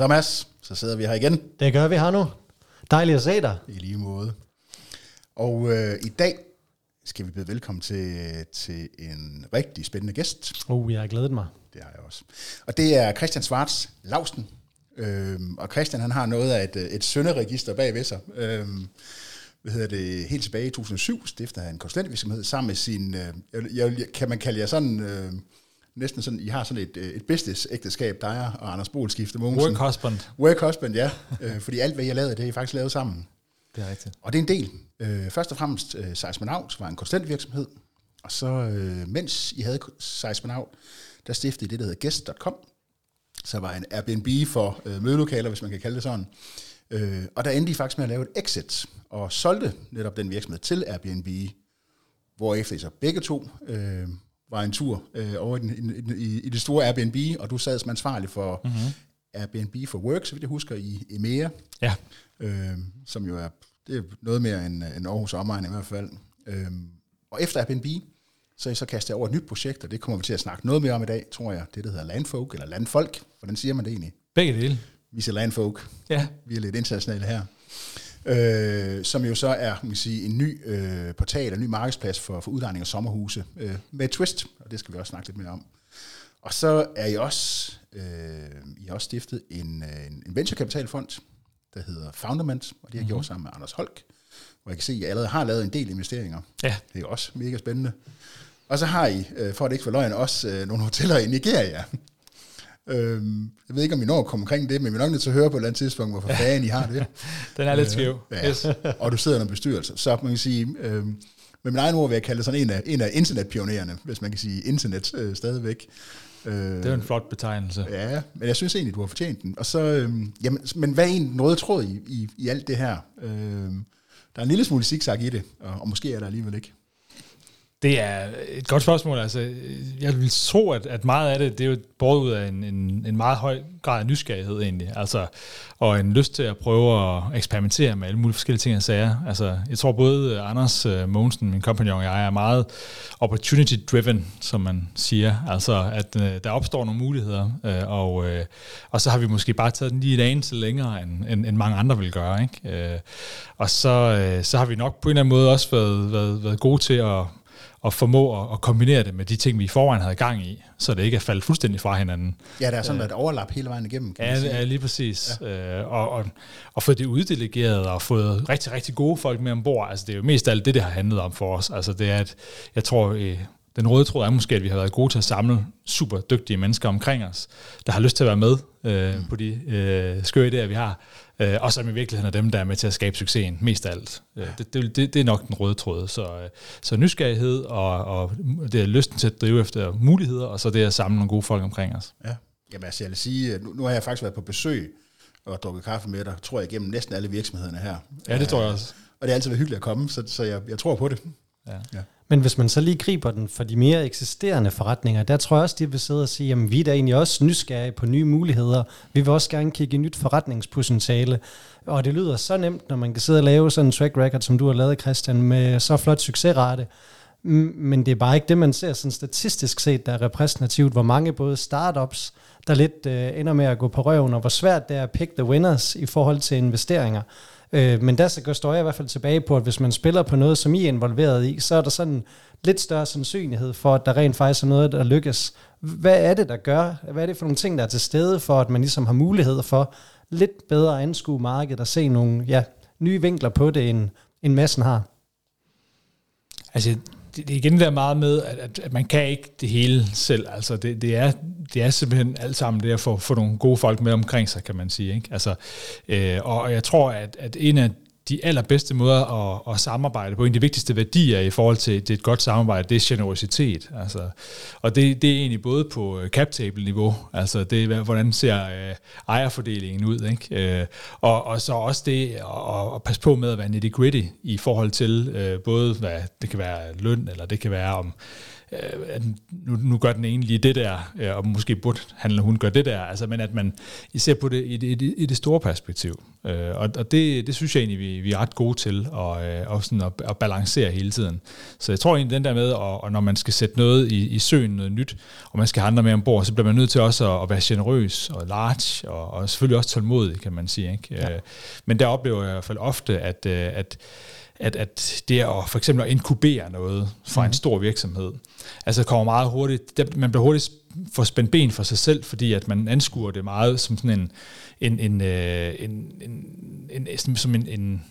Så Mads, så sidder vi her igen. Det gør vi her nu. Dejligt at se dig. I lige måde. Og øh, i dag skal vi byde velkommen til, til en rigtig spændende gæst. Uh, jeg har glædet mig. Det har jeg også. Og det er Christian Svarts Lausten. Øhm, og Christian han har noget af et, et sønderegister bag ved sig. Øhm, hvad hedder det, helt tilbage i 2007 stifter han en konsulentvirksomhed sammen med sin, øh, jeg, jeg, kan man kalde jer sådan, øh, næsten sådan, I har sådan et, et business-ægteskab, dig og Anders Bohl skifte Mogensen. Work husband. Work husband, ja. øh, fordi alt, hvad jeg lavede, det har I faktisk lavet sammen. Det er rigtigt. Og det er en del. Øh, først og fremmest, øh, Seismonaut var en konsulentvirksomhed, og så, øh, mens I havde Seismonaut, der stiftede I det, der hedder Guest.com, så var en Airbnb for øh, mødelokaler, hvis man kan kalde det sådan. Øh, og der endte I faktisk med at lave et exit, og solgte netop den virksomhed til Airbnb, hvor efter I så begge to øh, var en tur øh, over i, i, i, i det store Airbnb, og du sad som ansvarlig for mm-hmm. Airbnb for Work, så vidt jeg husker, i EMEA, Ja. øh, som jo er, det er noget mere end, end Aarhus omegn i hvert fald. Øh, og efter Airbnb, så I så kastet over et nyt projekt, og det kommer vi til at snakke noget mere om i dag, tror jeg. Det, der hedder Landfolk, eller Landfolk. Hvordan siger man det egentlig? Begge dele. Vi siger Landfolk. Ja. Vi er lidt internationale her. Øh, som jo så er man kan sige, en ny øh, portal, en ny markedsplads for, for udlejning af sommerhuse øh, med et twist, og det skal vi også snakke lidt mere om. Og så er I også, øh, I har også stiftet en, øh, en, en venturekapitalfond, der hedder Founderment, og det har jeg mm-hmm. gjort sammen med Anders Holk, hvor jeg kan se, at I allerede har lavet en del investeringer. Ja. Det er også mega spændende. Og så har I, øh, for at det ikke for løgn, også øh, nogle hoteller i Nigeria. Øhm, jeg ved ikke, om I når at komme omkring det, men vi er nok nødt til at høre på et eller andet tidspunkt, hvorfor fanden I har det. Den er lidt skæv. Ja, Yes. og du sidder i en bestyrelse. Så man kan sige, øh, med min egen ord vil jeg kalde sådan en af, en af internetpionererne, hvis man kan sige internet øh, stadigvæk. Øh, Det er en flot betegnelse. Ja, men jeg synes egentlig, du har fortjent den. Og så, øh, jamen, men hvad er egentlig røde tråd i, i, i alt det her? Øh, der er en lille smule zigzag i det, og, og måske er der alligevel ikke. Det er et godt spørgsmål. Altså, jeg vil tro, at, at meget af det, det er jo båret ud af en, en, en meget høj grad af nysgerrighed egentlig. Altså, og en lyst til at prøve at eksperimentere med alle mulige forskellige ting og sager. Altså, jeg tror både øh, Anders uh, Mogensen, min kompagnon og jeg, er meget opportunity-driven, som man siger. Altså, at uh, der opstår nogle muligheder, uh, og, uh, og så har vi måske bare taget den lige et anelse længere, end, end, end mange andre vil gøre. Ikke? Uh, og så, uh, så har vi nok på en eller anden måde også været, været, været gode til at at formå at, at kombinere det med de ting, vi i forvejen havde gang i, så det ikke er faldet fuldstændig fra hinanden. Ja, der er sådan et overlap hele vejen igennem, kan man Ja, sige. ja lige præcis. Ja. Øh, og, og, og fået det uddelegeret og fået rigtig, rigtig gode folk med ombord. Altså, det er jo mest alt det, det har handlet om for os. Altså, det er, at jeg tror, øh, den røde tråd er måske, at vi har været gode til at samle super dygtige mennesker omkring os, der har lyst til at være med øh, mm. på de øh, skøre idéer, vi har. Øh, og som i virkeligheden er dem, der er med til at skabe succesen mest af alt. Øh, det, det, det, det er nok den røde tråd. Så, øh, så nysgerrighed og, og det er lysten til at drive efter muligheder, og så det at samle nogle gode folk omkring os. Ja. Jamen altså, jeg vil sige, nu, nu har jeg faktisk været på besøg og drukket kaffe med dig, tror jeg, igennem næsten alle virksomhederne her. Ja, det tror jeg også. Og det er altid været hyggeligt at komme, så, så jeg, jeg tror på det. Ja. Ja. Men hvis man så lige griber den for de mere eksisterende forretninger, der tror jeg også, de vil sidde og sige, jamen vi er da egentlig også nysgerrige på nye muligheder. Vi vil også gerne kigge i nyt forretningspotentiale. Og det lyder så nemt, når man kan sidde og lave sådan en track record, som du har lavet, Christian, med så flot succesrate. Men det er bare ikke det, man ser sådan statistisk set, der er repræsentativt, hvor mange både startups, der lidt øh, ender med at gå på røven, og hvor svært det er at pick the winners i forhold til investeringer. Øh, men der så står jeg i hvert fald tilbage på, at hvis man spiller på noget, som I er involveret i, så er der sådan lidt større sandsynlighed for, at der rent faktisk er noget, der lykkes. Hvad er det, der gør? Hvad er det for nogle ting, der er til stede for, at man ligesom har mulighed for lidt bedre at anskue markedet og se nogle ja, nye vinkler på det, end, end massen har? Altså, det, det er igen der meget med, at, at, at man kan ikke det hele selv. Altså, det, det, er, det er simpelthen alt sammen det at få, få nogle gode folk med omkring sig, kan man sige. Ikke? Altså, øh, og jeg tror, at, at en af de allerbedste måder at, at samarbejde på, en af de vigtigste værdier i forhold til, til et godt samarbejde, det er generositet. Altså, og det, det er egentlig både på øh, cap table niveau, altså det er, hvordan ser øh, ejerfordelingen ud, ikke? Øh, og, og så også det at, at passe på med at være nitty gritty i forhold til øh, både, hvad det kan være løn, eller det kan være om at nu, nu gør den ene lige det der, øh, og måske burde han eller hun gøre det der, altså, men at man ser på det i det, i det store perspektiv. Øh, og og det, det synes jeg egentlig, vi, vi er ret gode til at, øh, og sådan at, at balancere hele tiden. Så jeg tror egentlig, den der med, og, og når man skal sætte noget i, i søen, noget nyt, og man skal have andre med ombord, så bliver man nødt til også at, at være generøs og large, og, og selvfølgelig også tålmodig, kan man sige. Ikke? Ja. Øh, men der oplever jeg i hvert fald ofte, at, øh, at at, at det er for eksempel at inkubere noget fra mm. en mhm. stor virksomhed, altså kommer meget hurtigt, der, man bliver hurtigt for spændt ben for sig selv, fordi at man anskuer det meget som sådan en, en, en, øh, en, en, en, en som en, en,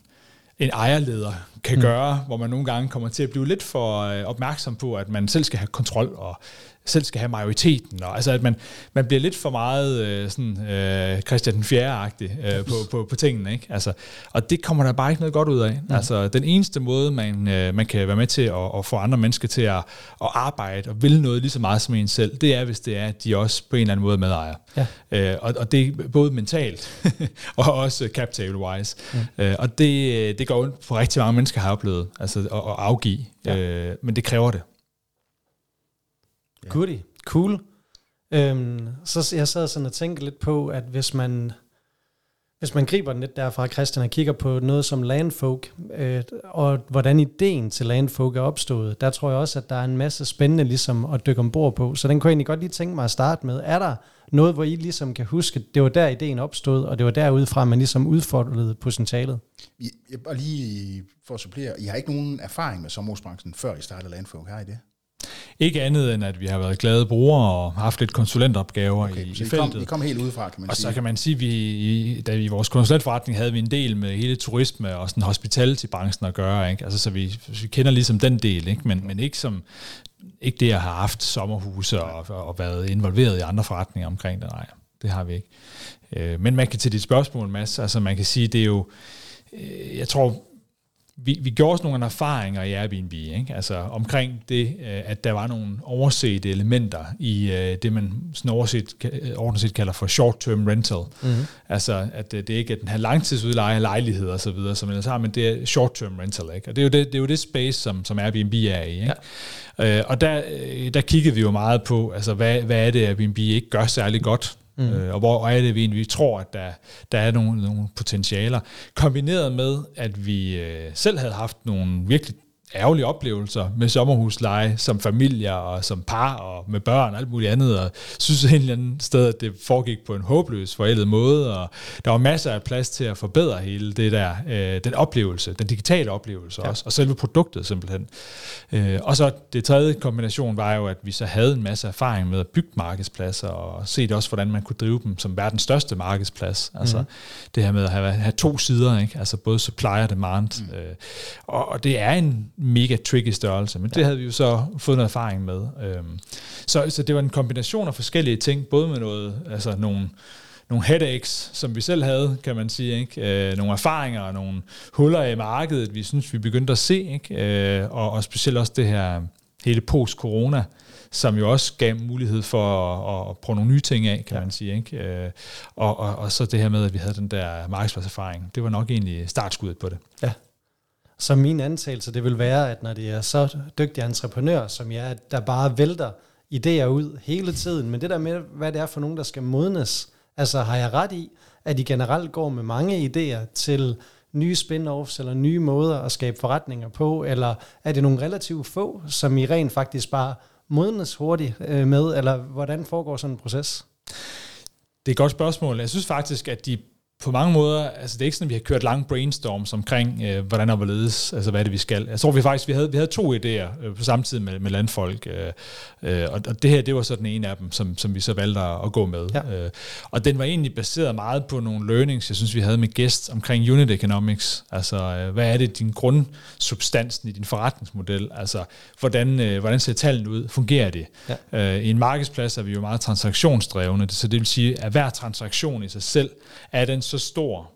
en ejerleder kan mm. gøre, hvor man nogle gange kommer til at blive lidt for øh, opmærksom på, at man selv skal have kontrol og selv skal have majoriteten. Og, altså at man, man bliver lidt for meget øh, sådan, øh, Christian den 4.-agtig øh, på, på, på tingene. Ikke? Altså, og det kommer der bare ikke noget godt ud af. Mm. Altså, den eneste måde, man, øh, man kan være med til at, at få andre mennesker til at, at arbejde og vil noget lige så meget som en selv, det er, hvis det er, at de også på en eller anden måde medejer. Ja. Øh, og, og det er både mentalt og også capital-wise. Mm. Øh, og det, det går ondt på rigtig mange mennesker, har oplevet altså, at, at afgive. Ja. Øh, men det kræver det. Ja. Goodie. Cool. Øhm, så jeg sad sådan og tænkte lidt på, at hvis man, hvis man griber den lidt derfra, Christian, og kigger på noget som Landfolk, øh, og hvordan ideen til Landfolk er opstået, der tror jeg også, at der er en masse spændende ligesom at dykke ombord på. Så den kunne jeg egentlig godt lige tænke mig at starte med. Er der noget, hvor I ligesom kan huske, det var der ideen opstod, og det var derudfra, man ligesom udfordrede potentialet? Jeg, og lige for at supplere, I har ikke nogen erfaring med sommerhusbranchen, før I startede Landfolk, har I det? Ikke andet end, at vi har været glade brugere og haft lidt konsulentopgaver okay, i, i feltet. Kom, vi kom helt udefra, kan man og sige. Og så kan man sige, at vi, da vi i vores konsulentforretning havde vi en del med hele turisme og sådan hospitality-branchen at gøre. Ikke? Altså, så vi, vi kender ligesom den del, ikke? Men, men ikke som ikke det at have haft sommerhuse og, og været involveret i andre forretninger omkring det. Nej, det har vi ikke. Øh, men man kan til dit spørgsmål, Mads, altså man kan sige, det er jo, øh, jeg tror, vi, vi gjorde også nogle erfaringer i Airbnb, ikke? Altså omkring det, øh, at der var nogle oversete elementer i øh, det, man sådan overset, ordentligt set kalder for short-term rental. Mm-hmm. Altså, at det ikke er den her langtidsudleje af lejligheder og så videre, som man har, men det er short-term rental, ikke? Og det er jo det, det, er jo det space, som, som Airbnb er i, ikke? Ja. Øh, og der, der kiggede vi jo meget på, altså hvad, hvad er det, Airbnb ikke gør særlig godt? Mm. Øh, og hvor er det, vi vi tror, at der, der er nogle, nogle potentialer. Kombineret med, at vi øh, selv havde haft nogle virkelig ærgerlige oplevelser med sommerhusleje som familier og som par og med børn og alt muligt andet, og synes et eller andet sted, at det foregik på en håbløs forældet måde, og der var masser af plads til at forbedre hele det der, øh, den oplevelse, den digitale oplevelse ja. også, og selve produktet simpelthen. Øh, og så det tredje kombination var jo, at vi så havde en masse erfaring med at bygge markedspladser, og set også, hvordan man kunne drive dem som verdens største markedsplads. Altså mm. det her med at have, have to sider, ikke? altså både supply og demand. Mm. Øh, og, og det er en mega tricky størrelse, men ja. det havde vi jo så fået noget erfaring med. Øhm, så, så det var en kombination af forskellige ting, både med noget, altså nogle, nogle headaches, som vi selv havde, kan man sige, ikke? Øh, nogle erfaringer og nogle huller i markedet, vi synes, vi begyndte at se, ikke? Øh, og, og specielt også det her hele post-corona, som jo også gav mulighed for at, at prøve nogle nye ting af, kan ja. man sige. Ikke? Øh, og, og, og så det her med, at vi havde den der markedspladserfaring, det var nok egentlig startskuddet på det. Ja. Så min antagelse, det vil være, at når det er så dygtige entreprenører, som jeg er, der bare vælter idéer ud hele tiden, men det der med, hvad det er for nogen, der skal modnes, altså har jeg ret i, at de generelt går med mange idéer til nye spin-offs eller nye måder at skabe forretninger på, eller er det nogle relativt få, som I rent faktisk bare modnes hurtigt øh, med, eller hvordan foregår sådan en proces? Det er et godt spørgsmål. Jeg synes faktisk, at de på mange måder, altså det er ikke sådan, at vi har kørt lange brainstorms omkring, øh, hvordan og hvorledes, altså hvad er det, vi skal. Jeg tror vi faktisk, vi havde, vi havde to idéer øh, på samme tid med, med landfolk, øh, øh, og, og det her, det var så den ene af dem, som, som vi så valgte at, at gå med. Ja. Øh, og den var egentlig baseret meget på nogle learnings, jeg synes, vi havde med gæst omkring unit economics. Altså, øh, hvad er det, din grundsubstansen i din forretningsmodel? Altså, hvordan, øh, hvordan ser tallene ud? Fungerer det? Ja. Øh, I en markedsplads er vi jo meget transaktionsdrevne, så det vil sige, at hver transaktion i sig selv er den så stor,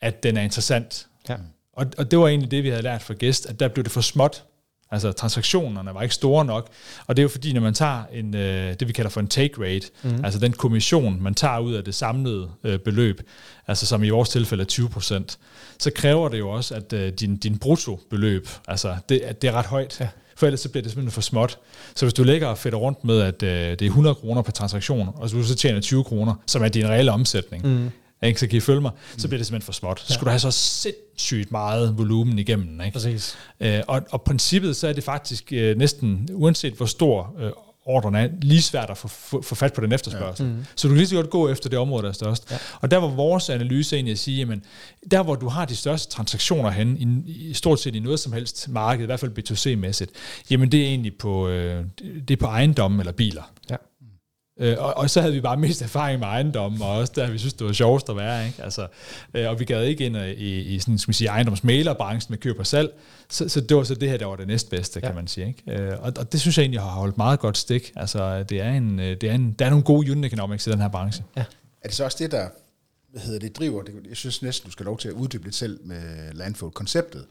at den er interessant. Ja. Og, og det var egentlig det, vi havde lært fra gæst, at der blev det for småt. Altså transaktionerne var ikke store nok, og det er jo fordi, når man tager en, øh, det, vi kalder for en take rate, mm. altså den kommission, man tager ud af det samlede øh, beløb, altså som i vores tilfælde er 20 procent, så kræver det jo også, at øh, din, din bruttobeløb, altså det, det er ret højt. Ja. For ellers så bliver det simpelthen for småt. Så hvis du lægger og fedter rundt med, at øh, det er 100 kroner per transaktion, og så du så tjener 20 kroner, som er din reelle omsætning, mm. Ikke, så kan I følge mig, så bliver det simpelthen for småt. Så ja. skulle du have så sindssygt meget volumen igennem. Ikke? Præcis. Øh, og, og princippet, så er det faktisk øh, næsten, uanset hvor stor øh, ordren er, lige svært at få, få, få fat på den efterspørgsel. Ja. Mm. Så du kan lige så godt gå efter det område, der er størst. Ja. Og der var vores analyse egentlig at sige, jamen, der hvor du har de største transaktioner hen, i, i stort set i noget som helst marked, i hvert fald B2C-mæssigt, jamen det er egentlig på, øh, det er på ejendomme eller biler. Ja. Øh, og, og så havde vi bare mest erfaring med ejendommen, og også der vi synes, det var sjovest at være. Ikke? Altså, øh, og vi gad ikke ind i, i sådan, skal man sige, ejendomsmælerbranchen med køb og salg, så, så det var så det her, der var det næstbedste, ja. kan man sige. Ikke? Øh, og, og det synes jeg egentlig har holdt meget godt stik. Altså, det er en, øh, det er en, der er nogle gode unit economics i den her branche. Ja. Er det så også det, der hvad hedder det, driver, det, jeg synes næsten, du skal lov til at uddybe lidt selv med Landfold-konceptet.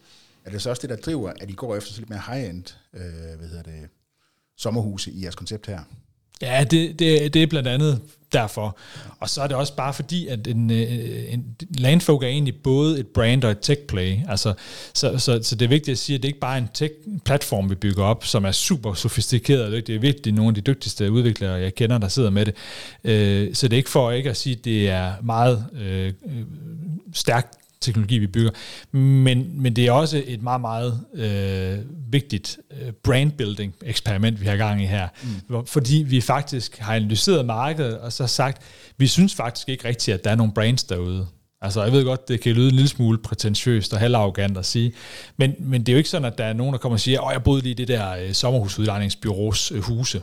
Er det så også det, der driver, at I går efter lidt mere high-end, øh, hvad hedder det, sommerhuse i jeres koncept her? Ja, det, det, det er blandt andet derfor. Og så er det også bare fordi, at en, øh, en Landfolk er egentlig både et brand og et tech-play. Altså, så, så, så det er vigtigt at sige, at det ikke bare er en tech-platform, vi bygger op, som er super sofistikeret. Det er vigtigt, nogle af de dygtigste udviklere, jeg kender, der sidder med det. Øh, så det er ikke for ikke at sige, at det er meget øh, øh stærkt teknologi, vi bygger. Men, men det er også et meget, meget øh, vigtigt øh, brandbuilding eksperiment, vi har gang i her. Mm. Fordi vi faktisk har analyseret markedet, og så sagt, vi synes faktisk ikke rigtigt, at der er nogle brands derude. Altså, jeg ved godt, det kan lyde en lille smule prætentiøst og halvarrogant at sige, men, men det er jo ikke sådan, at der er nogen, der kommer og siger, åh, jeg boede lige i det der øh, sommerhusudlejningsbyrås øh, huse.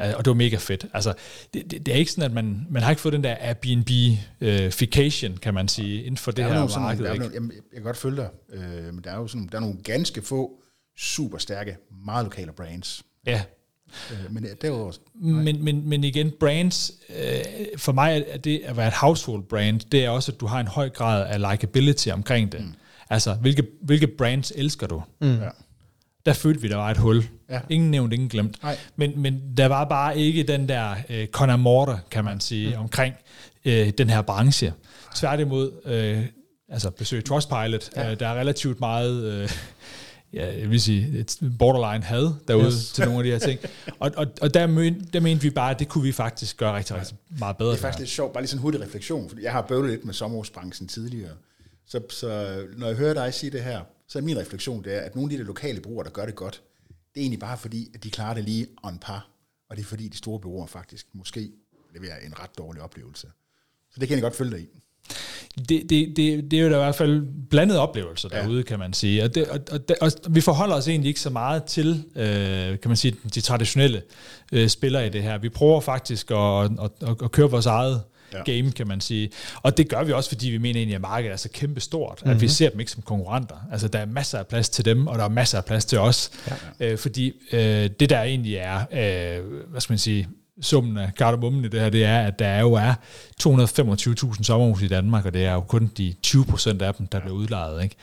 Øh, og det var mega fedt. Altså, det, det, det er ikke sådan, at man, man har ikke fået den der Airbnb-fication, kan man sige, inden for det her marked. Sådan, der er nogle, jeg, jeg kan godt følge dig, øh, men der er jo sådan, der er nogle ganske få super stærke, meget lokale brands. Ja, Øh, men derudover... Men, men, men igen, brands, øh, for mig er det at være et household brand, det er også, at du har en høj grad af likability omkring det. Mm. Altså, hvilke, hvilke brands elsker du? Mm. Ja der følte vi, der var et hul. Ja. Ingen nævnt, ingen glemt. Men, men der var bare ikke den der øh, Conor kan man sige, mm. omkring øh, den her branche. Tværtimod, øh, altså besøg Trustpilot, ja. øh, der er relativt meget... Øh, ja, jeg vil sige, et borderline had derude yes. til nogle af de her ting. Og, og, og der, men, der mente vi bare, at det kunne vi faktisk gøre rigtig, rigtig meget bedre. Det er faktisk lidt sjovt, bare lige sådan en hurtig refleksion, fordi jeg har bøvlet lidt med sommerhusbranchen tidligere. Så, så når jeg hører dig sige det her, så er min refleksion, det er, at nogle af de der lokale brugere, der gør det godt, det er egentlig bare fordi, at de klarer det lige on par, og det er fordi, de store brugere faktisk måske leverer en ret dårlig oplevelse. Så det kan jeg godt følge dig i. Det, det, det, det er jo da i hvert fald blandede oplevelser derude, ja. kan man sige. Og, det, og, og, og vi forholder os egentlig ikke så meget til, øh, kan man sige, de traditionelle øh, spillere i det her. Vi prøver faktisk at, at, at, at køre vores eget ja. game, kan man sige. Og det gør vi også, fordi vi mener egentlig, at markedet er så kæmpe stort, mm-hmm. at vi mhm. ser dem ikke som konkurrenter. Altså, der er masser af plads til dem, og der er masser af plads til os. Ja. Øh, fordi øh, det, der egentlig er, øh, hvad skal man sige, summen af kardemummen i det her, det er, at der jo er 225.000 sommerhus i Danmark, og det er jo kun de 20 procent af dem, der bliver udlejet. Ikke?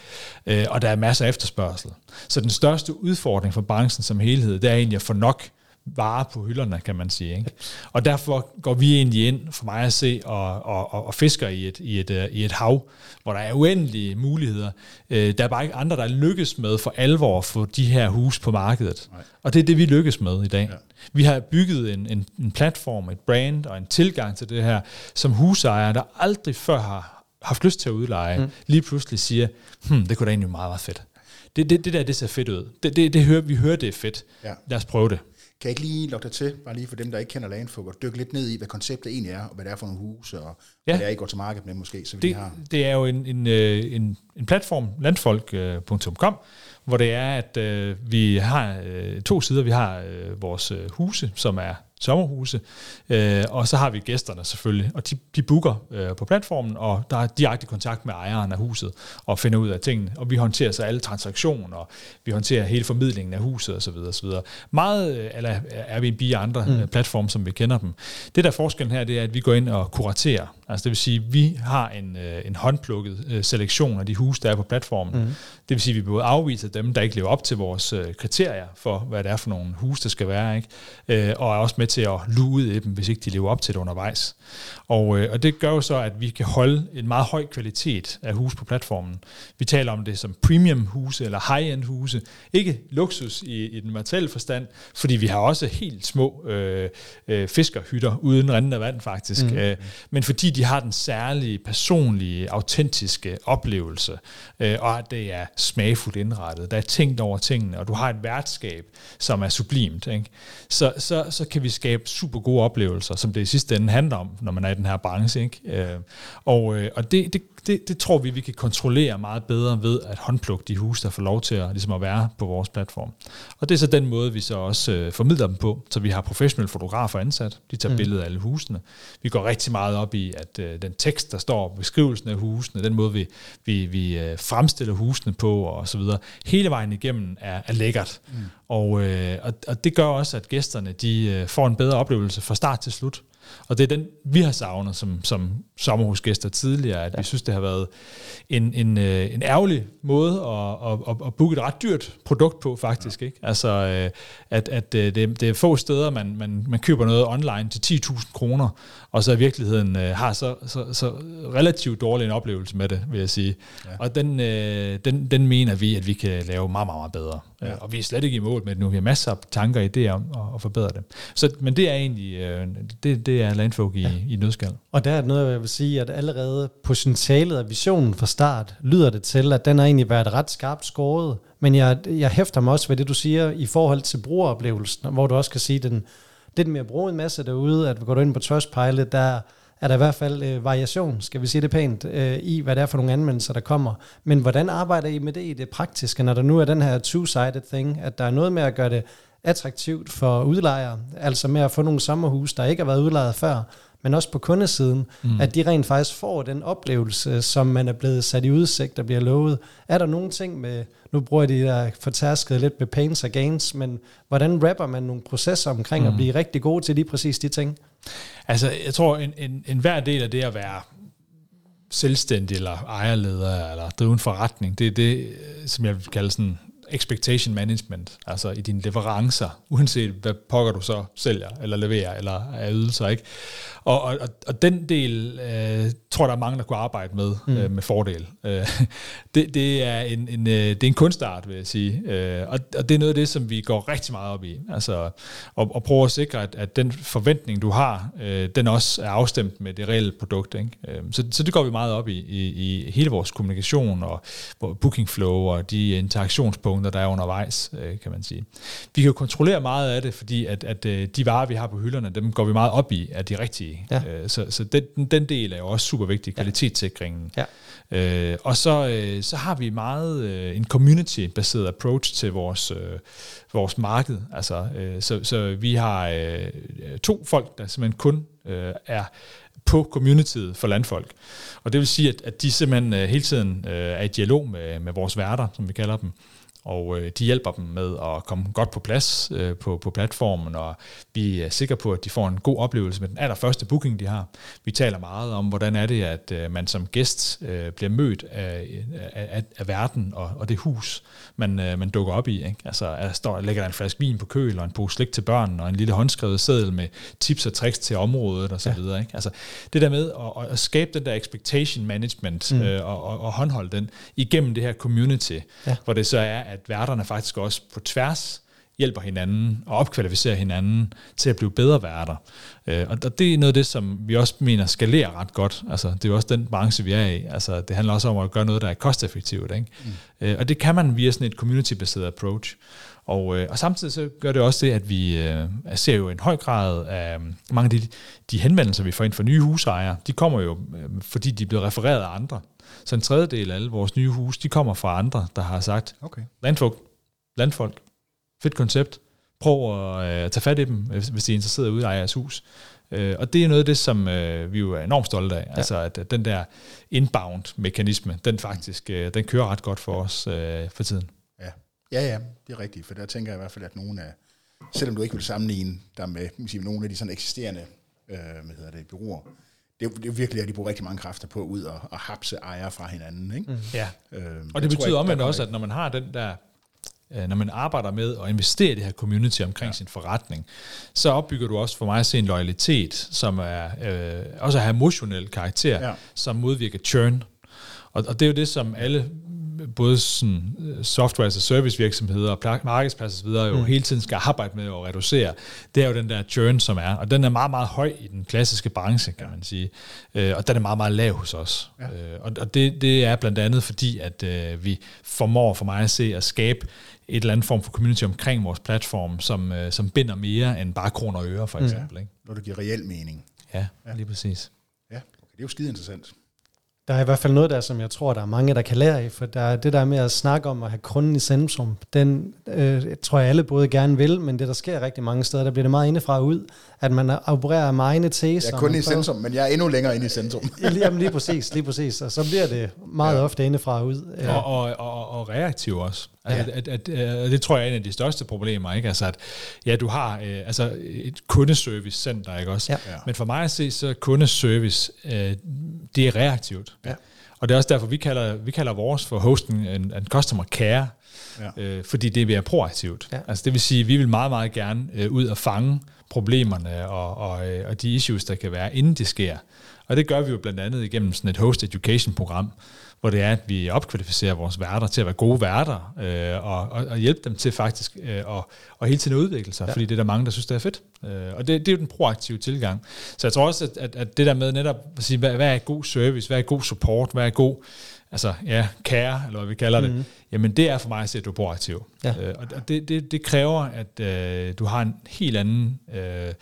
Øh, og der er masser af efterspørgsel. Så den største udfordring for branchen som helhed, det er egentlig at få nok varer på hylderne, kan man sige. Ikke? Og derfor går vi egentlig ind, for mig at se, og, og, og fisker i et, i, et, øh, i et hav, hvor der er uendelige muligheder. Øh, der er bare ikke andre, der lykkes med for alvor at få de her hus på markedet. Nej. Og det er det, vi lykkes med i dag. Ja. Vi har bygget en, en, en platform, et brand og en tilgang til det her, som husejere, der aldrig før har haft lyst til at udleje, mm. lige pludselig siger, hmm, det kunne da egentlig meget, meget fedt. Det, det, det der, det ser fedt ud. Det, det, det hører, vi hører, det er fedt. Ja. Lad os prøve det. Kan jeg ikke lige lukke dig til, bare lige for dem, der ikke kender Landfolk, og dykke lidt ned i, hvad konceptet egentlig er, og hvad det er for nogle huse, og ja. hvad det er, I går til markedet med måske, så vi det, har. Det er jo en, en, øh, en, en platform, landfolk.com, hvor det er, at øh, vi har øh, to sider. Vi har øh, vores øh, huse, som er sommerhuse, øh, og så har vi gæsterne selvfølgelig, og de, de booker øh, på platformen, og der er direkte kontakt med ejeren af huset, og finder ud af tingene, og vi håndterer så alle transaktioner, og vi håndterer hele formidlingen af huset osv. osv. Meget øh, eller Airbnb og andre mm. Øh, platforme, som vi kender dem. Det der forskellen her, det er, at vi går ind og kuraterer, altså det vil sige, at vi har en, øh, en håndplukket øh, selektion af de huse, der er på platformen. Mm. Det vil sige, at vi både afviser dem, der ikke lever op til vores øh, kriterier for, hvad det er for nogle huse, der skal være, ikke? Øh, og er også med til at luge ud i dem, hvis ikke de lever op til det undervejs. Og, øh, og det gør jo så, at vi kan holde en meget høj kvalitet af hus på platformen. Vi taler om det som premium huse eller high-end huse. Ikke luksus i, i den materielle forstand, fordi vi har også helt små øh, øh, fiskerhytter uden rendende vand faktisk. Mm. Øh, men fordi de har den særlige, personlige, autentiske oplevelse, øh, og at det er smagfuldt indrettet. Der er tænkt over tingene, og du har et værtskab, som er sublimt. Ikke? Så, så, så kan vi skabe super gode oplevelser, som det i sidste ende handler om, når man er i den her branche. Ikke? Øh, og øh, og det, det, det, det tror vi, vi kan kontrollere meget bedre ved at håndplukke de huse, der får lov til at, ligesom at være på vores platform. Og det er så den måde, vi så også øh, formidler dem på. Så vi har professionelle fotografer ansat. De tager mm. billeder af alle husene. Vi går rigtig meget op i, at øh, den tekst, der står beskrivelsen af husene, den måde, vi, vi, vi øh, fremstiller husene på og så videre, hele vejen igennem er, er lækkert. Mm. Og, øh, og, og det gør også, at gæsterne de øh, får en bedre oplevelse fra start til slut. Og det er den, vi har savnet som, som sommerhusgæster tidligere, at ja. vi synes, det har været en, en, øh, en ærgerlig måde at, at, at, at booke et ret dyrt produkt på, faktisk. Ja. Ikke? Altså, øh, at, at øh, det, det er få steder, man, man, man køber noget online til 10.000 kroner, og så i virkeligheden har så, så, så relativt dårlig en oplevelse med det, vil jeg sige. Ja. Og den, den, den mener vi, at vi kan lave meget, meget, meget bedre. Ja. Og vi er slet ikke i mål med det nu. Vi har masser af tanker og idéer om at, at forbedre det. Så, men det er egentlig, det, det er landfolk i, ja. i nødskal. Og der er noget, jeg vil sige, at allerede potentialet og visionen fra start, lyder det til, at den har egentlig været ret skarpt skåret. Men jeg, jeg hæfter mig også ved det, du siger i forhold til brugeroplevelsen, hvor du også kan sige, den, det med at bruge en masse derude, at går du ind på Trustpilot, der er der i hvert fald øh, variation, skal vi sige det pænt, øh, i hvad det er for nogle anmeldelser, der kommer. Men hvordan arbejder I med det i det praktiske, når der nu er den her two-sided thing, at der er noget med at gøre det attraktivt for udlejere, altså med at få nogle sommerhus, der ikke har været udlejet før, men også på kundesiden, mm. at de rent faktisk får den oplevelse, som man er blevet sat i udsigt og bliver lovet. Er der nogle ting med, nu bruger de der fortærsket lidt med pains og gains, men hvordan rapper man nogle processer omkring mm. at blive rigtig god til lige præcis de ting? Altså, jeg tror, en, en, en hver del af det at være selvstændig eller ejerleder eller drive en forretning, det er det, som jeg vil kalde sådan expectation management, altså i dine leverancer, uanset hvad pokker du så sælger, eller leverer, eller er ydelser, ikke? Og, og, og den del øh, tror der er mange, der kunne arbejde med mm. øh, med fordel. Øh, det, det, er en, en, øh, det er en kunstart, vil jeg sige. Øh, og, og det er noget af det, som vi går rigtig meget op i. Altså, og, og prøve at sikre, at, at den forventning, du har, øh, den også er afstemt med det reelle produkt. Ikke? Øh, så, så det går vi meget op i, i, i hele vores kommunikation og booking flow og de interaktionspunkter, der er undervejs, øh, kan man sige. Vi kan jo kontrollere meget af det, fordi at, at øh, de varer, vi har på hylderne, dem går vi meget op i, at de rigtige. Ja. Øh, så så den, den del er jo også super vigtig, kvalitetssikringen. Ja. Øh, og så, øh, så har vi meget øh, en community-baseret approach til vores, øh, vores marked. Altså, øh, så, så vi har øh, to folk, der simpelthen kun øh, er på communityet for landfolk. Og det vil sige, at, at de simpelthen øh, hele tiden øh, er i dialog med, med vores værter, som vi kalder dem, og øh, de hjælper dem med at komme godt på plads øh, på, på platformen, og vi er sikre på, at de får en god oplevelse med den allerførste booking, de har. Vi taler meget om, hvordan er det, at øh, man som gæst øh, bliver mødt af, af, af verden og, og det hus, man, øh, man dukker op i. Ikke? Altså, der står, lægger der en flaske vin på køl, og en pose slik til børn, og en lille håndskrevet seddel med tips og tricks til området og så ja. videre. Ikke? Altså, det der med at, at skabe den der expectation management mm. øh, og, og, og håndholde den igennem det her community, ja. hvor det så er, at værterne faktisk også på tværs hjælper hinanden og opkvalificerer hinanden til at blive bedre værter. Øh, og det er noget af det, som vi også mener skalerer ret godt. Altså, det er jo også den branche, vi er i. Altså, det handler også om at gøre noget, der er kosteffektivt. Ikke? Mm. Øh, og det kan man via sådan et community-baseret approach. Og, øh, og samtidig så gør det også det, at vi øh, ser jo en høj grad af mange af de, de henvendelser, vi får ind fra nye husejere, de kommer jo, øh, fordi de er blevet refereret af andre. Så en tredjedel af alle vores nye huse, de kommer fra andre, der har sagt, okay. landfolk, landfolk, fedt koncept, prøv at øh, tage fat i dem, hvis de er interesseret ude i jeres hus. Øh, og det er noget af det, som øh, vi jo er enormt stolte af. Ja. Altså, at, at den der inbound-mekanisme, den faktisk, øh, den kører ret godt for os øh, for tiden. Ja. ja, ja, det er rigtigt, for der tænker jeg i hvert fald, at nogle af, selvom du ikke vil sammenligne dig med sige, nogle af de sådan eksisterende øh, hvad hedder det, byråer, det er, det er virkelig, at de bruger rigtig mange kræfter på ud og, og hapse ejere fra hinanden. Ikke? Mm. Ja, øhm, og det betyder omvendt også, at når man har den der øh, når man arbejder med at investere i det her community omkring ja. sin forretning, så opbygger du også for mig at se en loyalitet, som er øh, også har emotionel karakter, ja. som modvirker churn. Og, og det er jo det, som alle både sådan øh, software as a service virksomheder og markedspladser osv. jo mm. hele tiden skal arbejde med at reducere, det er jo den der churn, som er. Og den er meget, meget høj i den klassiske branche, kan man sige. Øh, og den er meget, meget lav hos os. Ja. Øh, og og det, det er blandt andet fordi, at øh, vi formår for mig at se at skabe et eller andet form for community omkring vores platform, som, øh, som binder mere end bare kroner og øre, for mm. eksempel. Ikke? Når det giver reel mening. Ja, ja, lige præcis. Ja, okay. det er jo skide interessant. Der er i hvert fald noget der, som jeg tror, der er mange, der kan lære af, for der er det der med at snakke om at have kunden i centrum, den øh, tror jeg alle både gerne vil, men det der sker rigtig mange steder, der bliver det meget indefra og ud, at man opererer med egne teser. Jeg er kun i centrum, men jeg er endnu længere inde i centrum. Jamen lige præcis, lige præcis, og så bliver det meget ja. ofte indefra og ud. Ja. Og, og, og, og reaktiv også. Altså, ja. at, at, at, det tror jeg er en af de største problemer, ikke? Altså, at ja, du har øh, altså et kundeservice-center, ikke også? Ja. Men for mig at se, så kundeservice, øh, det er reaktivt. Ja. Og det er også derfor, vi kalder, vi kalder vores for hosting en, en customer care, ja. øh, fordi det er proaktivt. Ja. Altså det vil sige, at vi vil meget, meget gerne øh, ud og fange problemerne og, og, øh, og de issues, der kan være, inden det sker. Og det gør vi jo blandt andet igennem sådan et host education program, hvor det er, at vi opkvalificerer vores værter til at være gode værter, øh, og, og, og hjælpe dem til faktisk øh, at, og hele tiden udvikle sig, ja. fordi det er der mange, der synes, det er fedt. Øh, og det, det er jo den proaktive tilgang. Så jeg tror også, at, at, at det der med netop at sige, hvad, hvad er god service, hvad er god support, hvad er god altså ja, care, eller hvad vi kalder det, mm. jamen det er for mig at se, at du er proaktiv. Ja. Øh, og det, det, det kræver, at øh, du har en helt anden øh,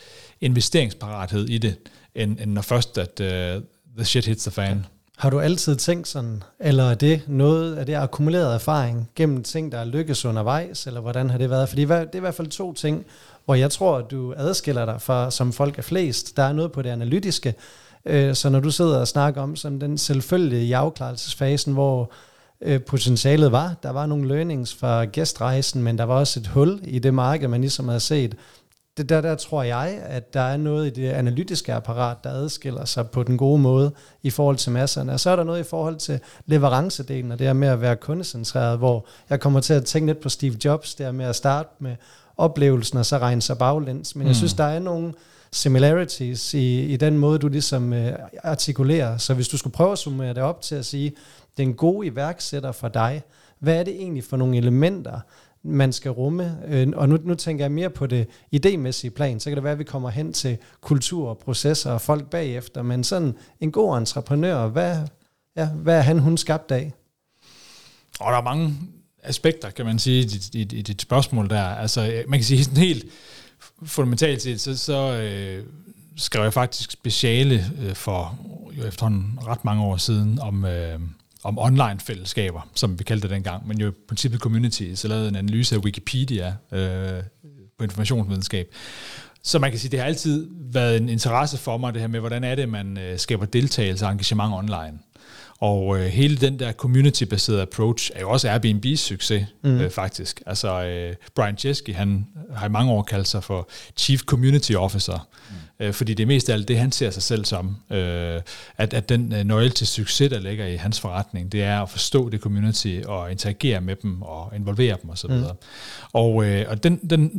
investeringsparathed i det, end, end når først, at øh, the shit hits the fan. Ja. Har du altid tænkt sådan, eller er det noget af det akkumuleret erfaring gennem ting, der er lykkes undervejs, eller hvordan har det været? Fordi det er i hvert fald to ting, hvor jeg tror, at du adskiller dig fra, som folk er flest. Der er noget på det analytiske, øh, så når du sidder og snakker om sådan den selvfølgelige i afklarelsesfasen, hvor øh, potentialet var, der var nogle learnings fra gæstrejsen, men der var også et hul i det marked, man ligesom havde set, det der, der tror jeg, at der er noget i det analytiske apparat, der adskiller sig på den gode måde i forhold til masserne. Og så er der noget i forhold til leverancedelen, og det er med at være kundecentreret, hvor jeg kommer til at tænke lidt på Steve Jobs, det er med at starte med oplevelsen, og så regne sig baglæns. Men mm. jeg synes, der er nogle similarities i, i den måde, du ligesom uh, artikulerer. Så hvis du skulle prøve at summere det op til at sige, det er en god iværksætter for dig, hvad er det egentlig for nogle elementer, man skal rumme. Øh, og nu, nu tænker jeg mere på det idémæssige plan, så kan det være, at vi kommer hen til kultur og processer og folk bagefter, men sådan en god entreprenør, hvad, ja, hvad er han, hun skabt af? Og der er mange aspekter, kan man sige, i dit, i, i dit spørgsmål der. Altså, øh, man kan sige sådan helt fundamentalt set, så, så øh, skrev jeg faktisk speciale øh, for jo efterhånden ret mange år siden om, øh, om online-fællesskaber, som vi kaldte det dengang, men jo i princippet community, så lavede en analyse af Wikipedia øh, på informationsvidenskab. Så man kan sige, det har altid været en interesse for mig, det her med, hvordan er det, man øh, skaber deltagelse og engagement online. Og øh, hele den der community-baserede approach er jo også Airbnb's succes, mm. øh, faktisk. Altså, øh, Brian Chesky, han har i mange år kaldt sig for Chief Community Officer, mm. Øh, fordi det er mest af alt det, han ser sig selv som. Øh, at, at den øh, nøgle til succes, der ligger i hans forretning, det er at forstå det community og interagere med dem og involvere dem osv. Mm. Og, øh, og den, den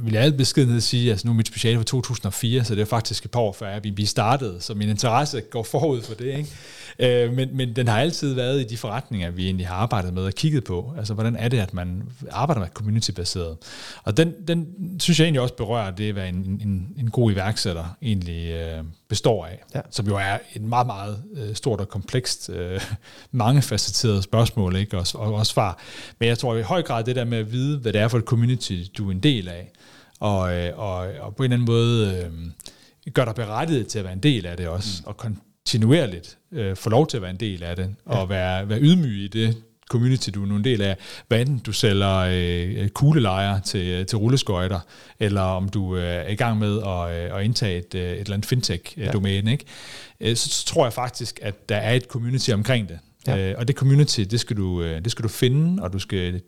vil jeg alt beskedenhed sige, altså nu er mit speciale fra 2004, så det er faktisk et par år før Airbnb startede, så min interesse går forud for det. Ikke? Øh, men, men den har altid været i de forretninger, vi egentlig har arbejdet med og kigget på. Altså, hvordan er det, at man arbejder med community-baseret? Og den, den synes jeg egentlig også berører det, hvad en, en, en god iværksætter egentlig øh, består af. Ja. Som jo er et meget, meget øh, stort og komplekst, øh, mangefacetteret spørgsmål, ikke? Og, og, og svar. Men jeg tror i høj grad det der med at vide, hvad det er for et community, du er en del af, og, øh, og, og på en eller anden måde øh, gør dig berettiget til at være en del af det også, mm. og kontinuerligt øh, få lov til at være en del af det, ja. og være, være ydmyg i det community, du er en del af. Hvad enten du sælger øh, kuglelejer til, til rulleskøjter, eller om du øh, er i gang med at, øh, at indtage et, øh, et eller andet fintech-domæne, ja. ikke? Øh, så, så tror jeg faktisk, at der er et community omkring det. Ja. Øh, og det community, det skal, du, øh, det skal du finde, og du skal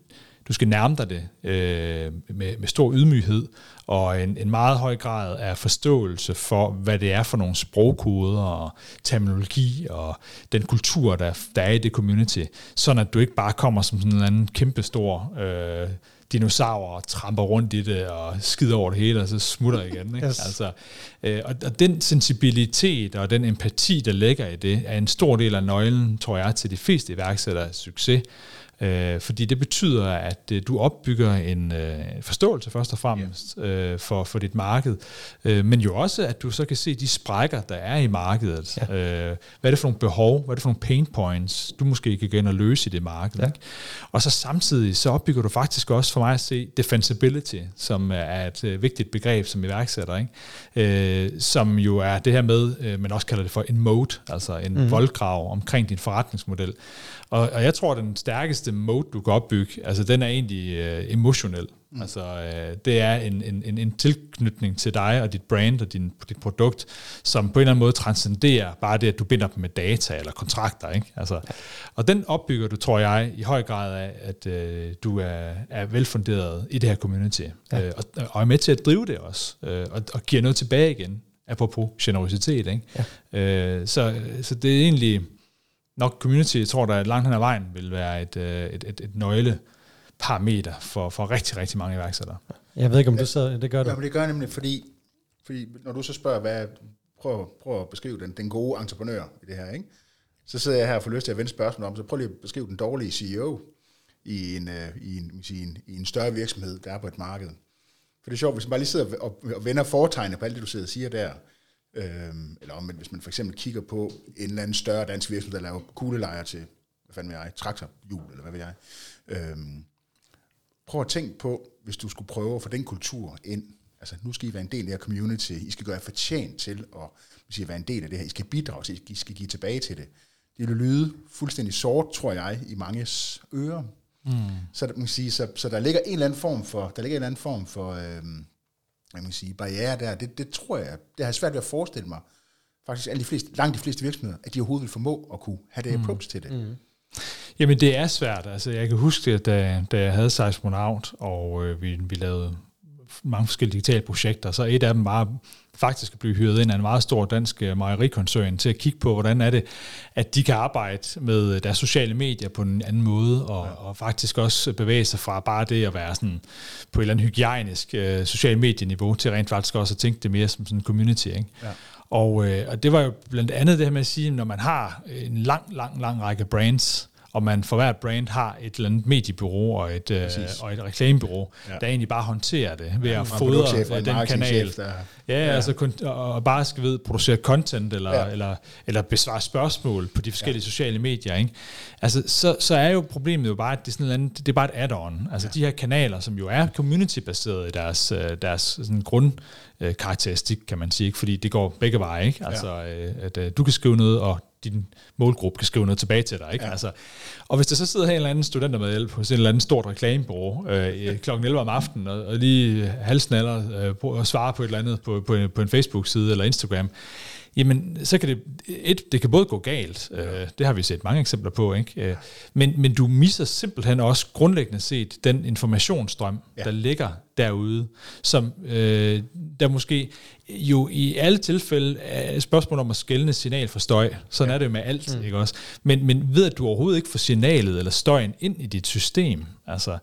du skal nærme dig det øh, med, med stor ydmyghed og en, en meget høj grad af forståelse for, hvad det er for nogle sprogkoder og terminologi og den kultur, der, der er i det community, sådan at du ikke bare kommer som sådan en anden kæmpestor øh, dinosaurer og tramper rundt i det og skider over det hele, og så smutter igen. Ikke? Yes. Altså, øh, og, og den sensibilitet og den empati, der ligger i det, er en stor del af nøglen, tror jeg, til de fleste iværksættere succes. Øh, fordi det betyder, at øh, du opbygger en øh, forståelse først og fremmest øh, for, for dit marked, øh, men jo også, at du så kan se de sprækker, der er i markedet. Ja. Øh, hvad er det for nogle behov, hvad er det for nogle pain points, du måske kan gå ind og løse i det marked. Ja. Ikke? Og så samtidig, så opbygger du faktisk også for mig at se defensibility, som er et øh, vigtigt begreb som iværksætter, ikke? Øh, som jo er det her med, øh, man også kalder det for en moat, altså en mm. voldgrav omkring din forretningsmodel. Og, og jeg tror, at den stærkeste mode, du kan opbygge, altså den er egentlig øh, emotionel. Mm. Altså, øh, det er en, en, en tilknytning til dig og dit brand og din, dit produkt, som på en eller anden måde transcenderer bare det, at du binder dem med data eller kontrakter. Ikke? Altså, og den opbygger du, tror jeg, i høj grad af, at øh, du er, er velfunderet i det her community. Ja. Øh, og, og er med til at drive det også, øh, og, og giver noget tilbage igen, apropos generositet. Ikke? Ja. Øh, så, så det er egentlig nok community, jeg tror, der langt hen ad vejen vil være et, øh, et, et, et nøgle parameter for, for rigtig, rigtig mange iværksættere. Jeg ved ikke, om du så det gør det. Ja, men det gør nemlig, fordi, fordi når du så spørger, hvad, prøv, prøv at beskrive den, den gode entreprenør i det her, ikke? så sidder jeg her og får lyst til at vende spørgsmål om, så prøv lige at beskrive den dårlige CEO i en, uh, i en, i en, i en større virksomhed, der er på et marked. For det er sjovt, hvis man bare lige sidder og, og vender foretegnet på alt det, du sidder og siger der, Øhm, eller om, hvis man for eksempel kigger på en eller anden større dansk virksomhed, der laver kuglelejer til, hvad fanden vil jeg, traktorhjul, eller hvad ved jeg. Øhm, prøv at tænke på, hvis du skulle prøve at få den kultur ind, altså nu skal I være en del af det her community, I skal gøre jer fortjent til at sige, være en del af det her, I skal bidrage til, I skal give tilbage til det. Det vil lyde fuldstændig sort, tror jeg, i manges ører. Mm. Så, man kan sige, så, så der ligger en eller anden form for, der ligger en eller anden form for, øhm, man kan sige, barriere der, det, det tror jeg, det har svært ved at forestille mig, faktisk alle de fleste, langt de fleste virksomheder, at de overhovedet vil formå at kunne have det mm. approach til det. Mm. Jamen det er svært, altså jeg kan huske, at da, da jeg havde Seismonaut, og øh, vi, vi lavede mange forskellige digitale projekter, så et af dem var faktisk at blive hyret ind af en meget stor dansk øh, mejerikoncern til at kigge på, hvordan er det, at de kan arbejde med deres sociale medier på en anden måde, og, ja. og faktisk også bevæge sig fra bare det at være sådan på et eller andet hygiejnisk uh, social medieniveau, til rent faktisk også at tænke det mere som sådan en community. Ikke? Ja. Og, øh, og det var jo blandt andet det her med at sige, når man har en lang, lang, lang række brands, og man for hvert brand har et eller andet mediebureau og et, øh, og et reklamebureau, ja. der egentlig bare håndterer det ved ja, at fodre den kanal. Der, ja, ja, altså kun, og bare skal ved producere content eller, ja. eller, eller besvare spørgsmål på de forskellige ja. sociale medier. Ikke? Altså, så, så er jo problemet jo bare, at det er, sådan andet, det er bare et add-on. Altså ja. de her kanaler, som jo er community-baseret i deres, øh, deres sådan grund karakteristik, kan man sige, ikke? fordi det går begge veje. Ikke? Altså, ja. at, at du kan skrive noget, og din målgruppe kan skrive noget tilbage til dig. Ikke? Ja. Altså, og hvis der så sidder her en eller anden studenter med hjælp hos en eller anden stort reklamebureau øh, kl. 11 om aftenen, og, og lige halsnaller øh, og svarer på et eller andet på, på, på en Facebook-side eller Instagram, jamen så kan det, et, det kan både gå galt, øh, det har vi set mange eksempler på, ikke? Øh, men, men du misser simpelthen også grundlæggende set den informationsstrøm, ja. der ligger derude, som øh, der måske jo i alle tilfælde er et spørgsmål om at skælne signal for støj. Sådan ja. er det jo med alt, mm. ikke også? Men, men ved at du overhovedet ikke får signalet eller støjen ind i dit system, altså,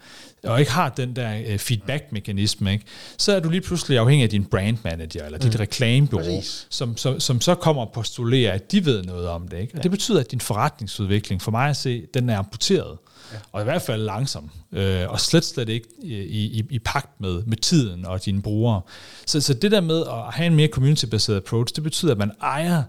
og ikke har den der uh, feedback-mekanisme, ikke? så er du lige pludselig afhængig af din brand manager eller dit mm. reklamebureau, som, som, som så kommer og postulerer, at de ved noget om det. Ikke? Og ja. det betyder, at din forretningsudvikling, for mig at se, den er amputeret. Ja. Og i hvert fald langsom. Øh, og slet slet ikke i, i, i pagt med, med tiden og dine brugere. Så, så det der med at have en mere community-baseret approach, det betyder, at man ejer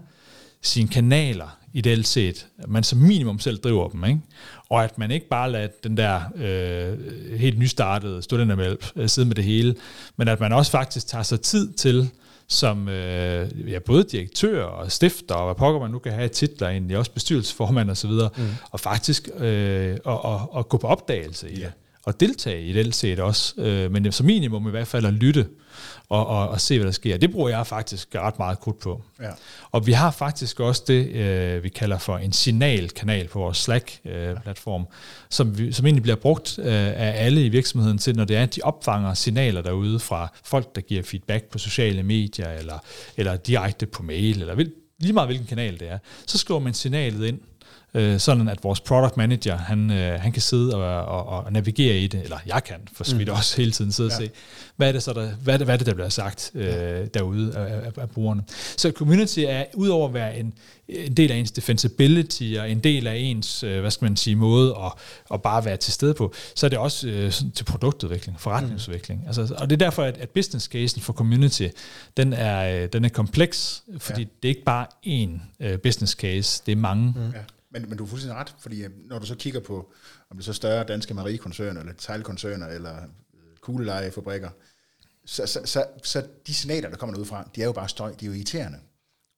sine kanaler ideelt set. At man som minimum selv driver dem, ikke? Og at man ikke bare lader den der øh, helt nystartede studentermælp øh, sidde med det hele, men at man også faktisk tager sig tid til som øh, ja, både direktør og stifter, og hvad pokker man nu kan have titler egentlig, også bestyrelsesformand og så videre, mm. og faktisk øh, og, og, og gå på opdagelse i ja. det. at deltage i det set også, øh, men som minimum i hvert fald at lytte og, og, og se, hvad der sker. Det bruger jeg faktisk ret meget krudt på. Ja. Og vi har faktisk også det, øh, vi kalder for en signalkanal på vores Slack-platform, øh, som, vi, som egentlig bliver brugt øh, af alle i virksomheden til, når det er, at de opfanger signaler derude fra folk, der giver feedback på sociale medier, eller, eller direkte på mail, eller lige meget hvilken kanal det er. Så skriver man signalet ind, øh, sådan at vores product manager, han, øh, han kan sidde og, og, og navigere i det, eller jeg kan for så vidt mm. også hele tiden sidde ja. og se, hvad er det, så der, hvad er det, hvad er det der bliver sagt øh, ja. derude af, af, af brugerne. Så community er, udover at være en, en del af ens defensibility og en del af ens, øh, hvad skal man sige, måde at, at bare være til stede på, så er det også øh, til produktudvikling, forretningsudvikling. Mm. Altså, og det er derfor, at, at business casen for community, den er, øh, den er kompleks, fordi ja. det er ikke bare én øh, business case, det er mange. Mm. Men, men du er fuldstændig ret, fordi øh, når du så kigger på, om det er så større danske mariekoncerner, eller teglkoncerner, eller øh, kuglelejefabrikker, så, så, så, så de signaler, der kommer ud fra, de er jo bare støj, de er jo irriterende.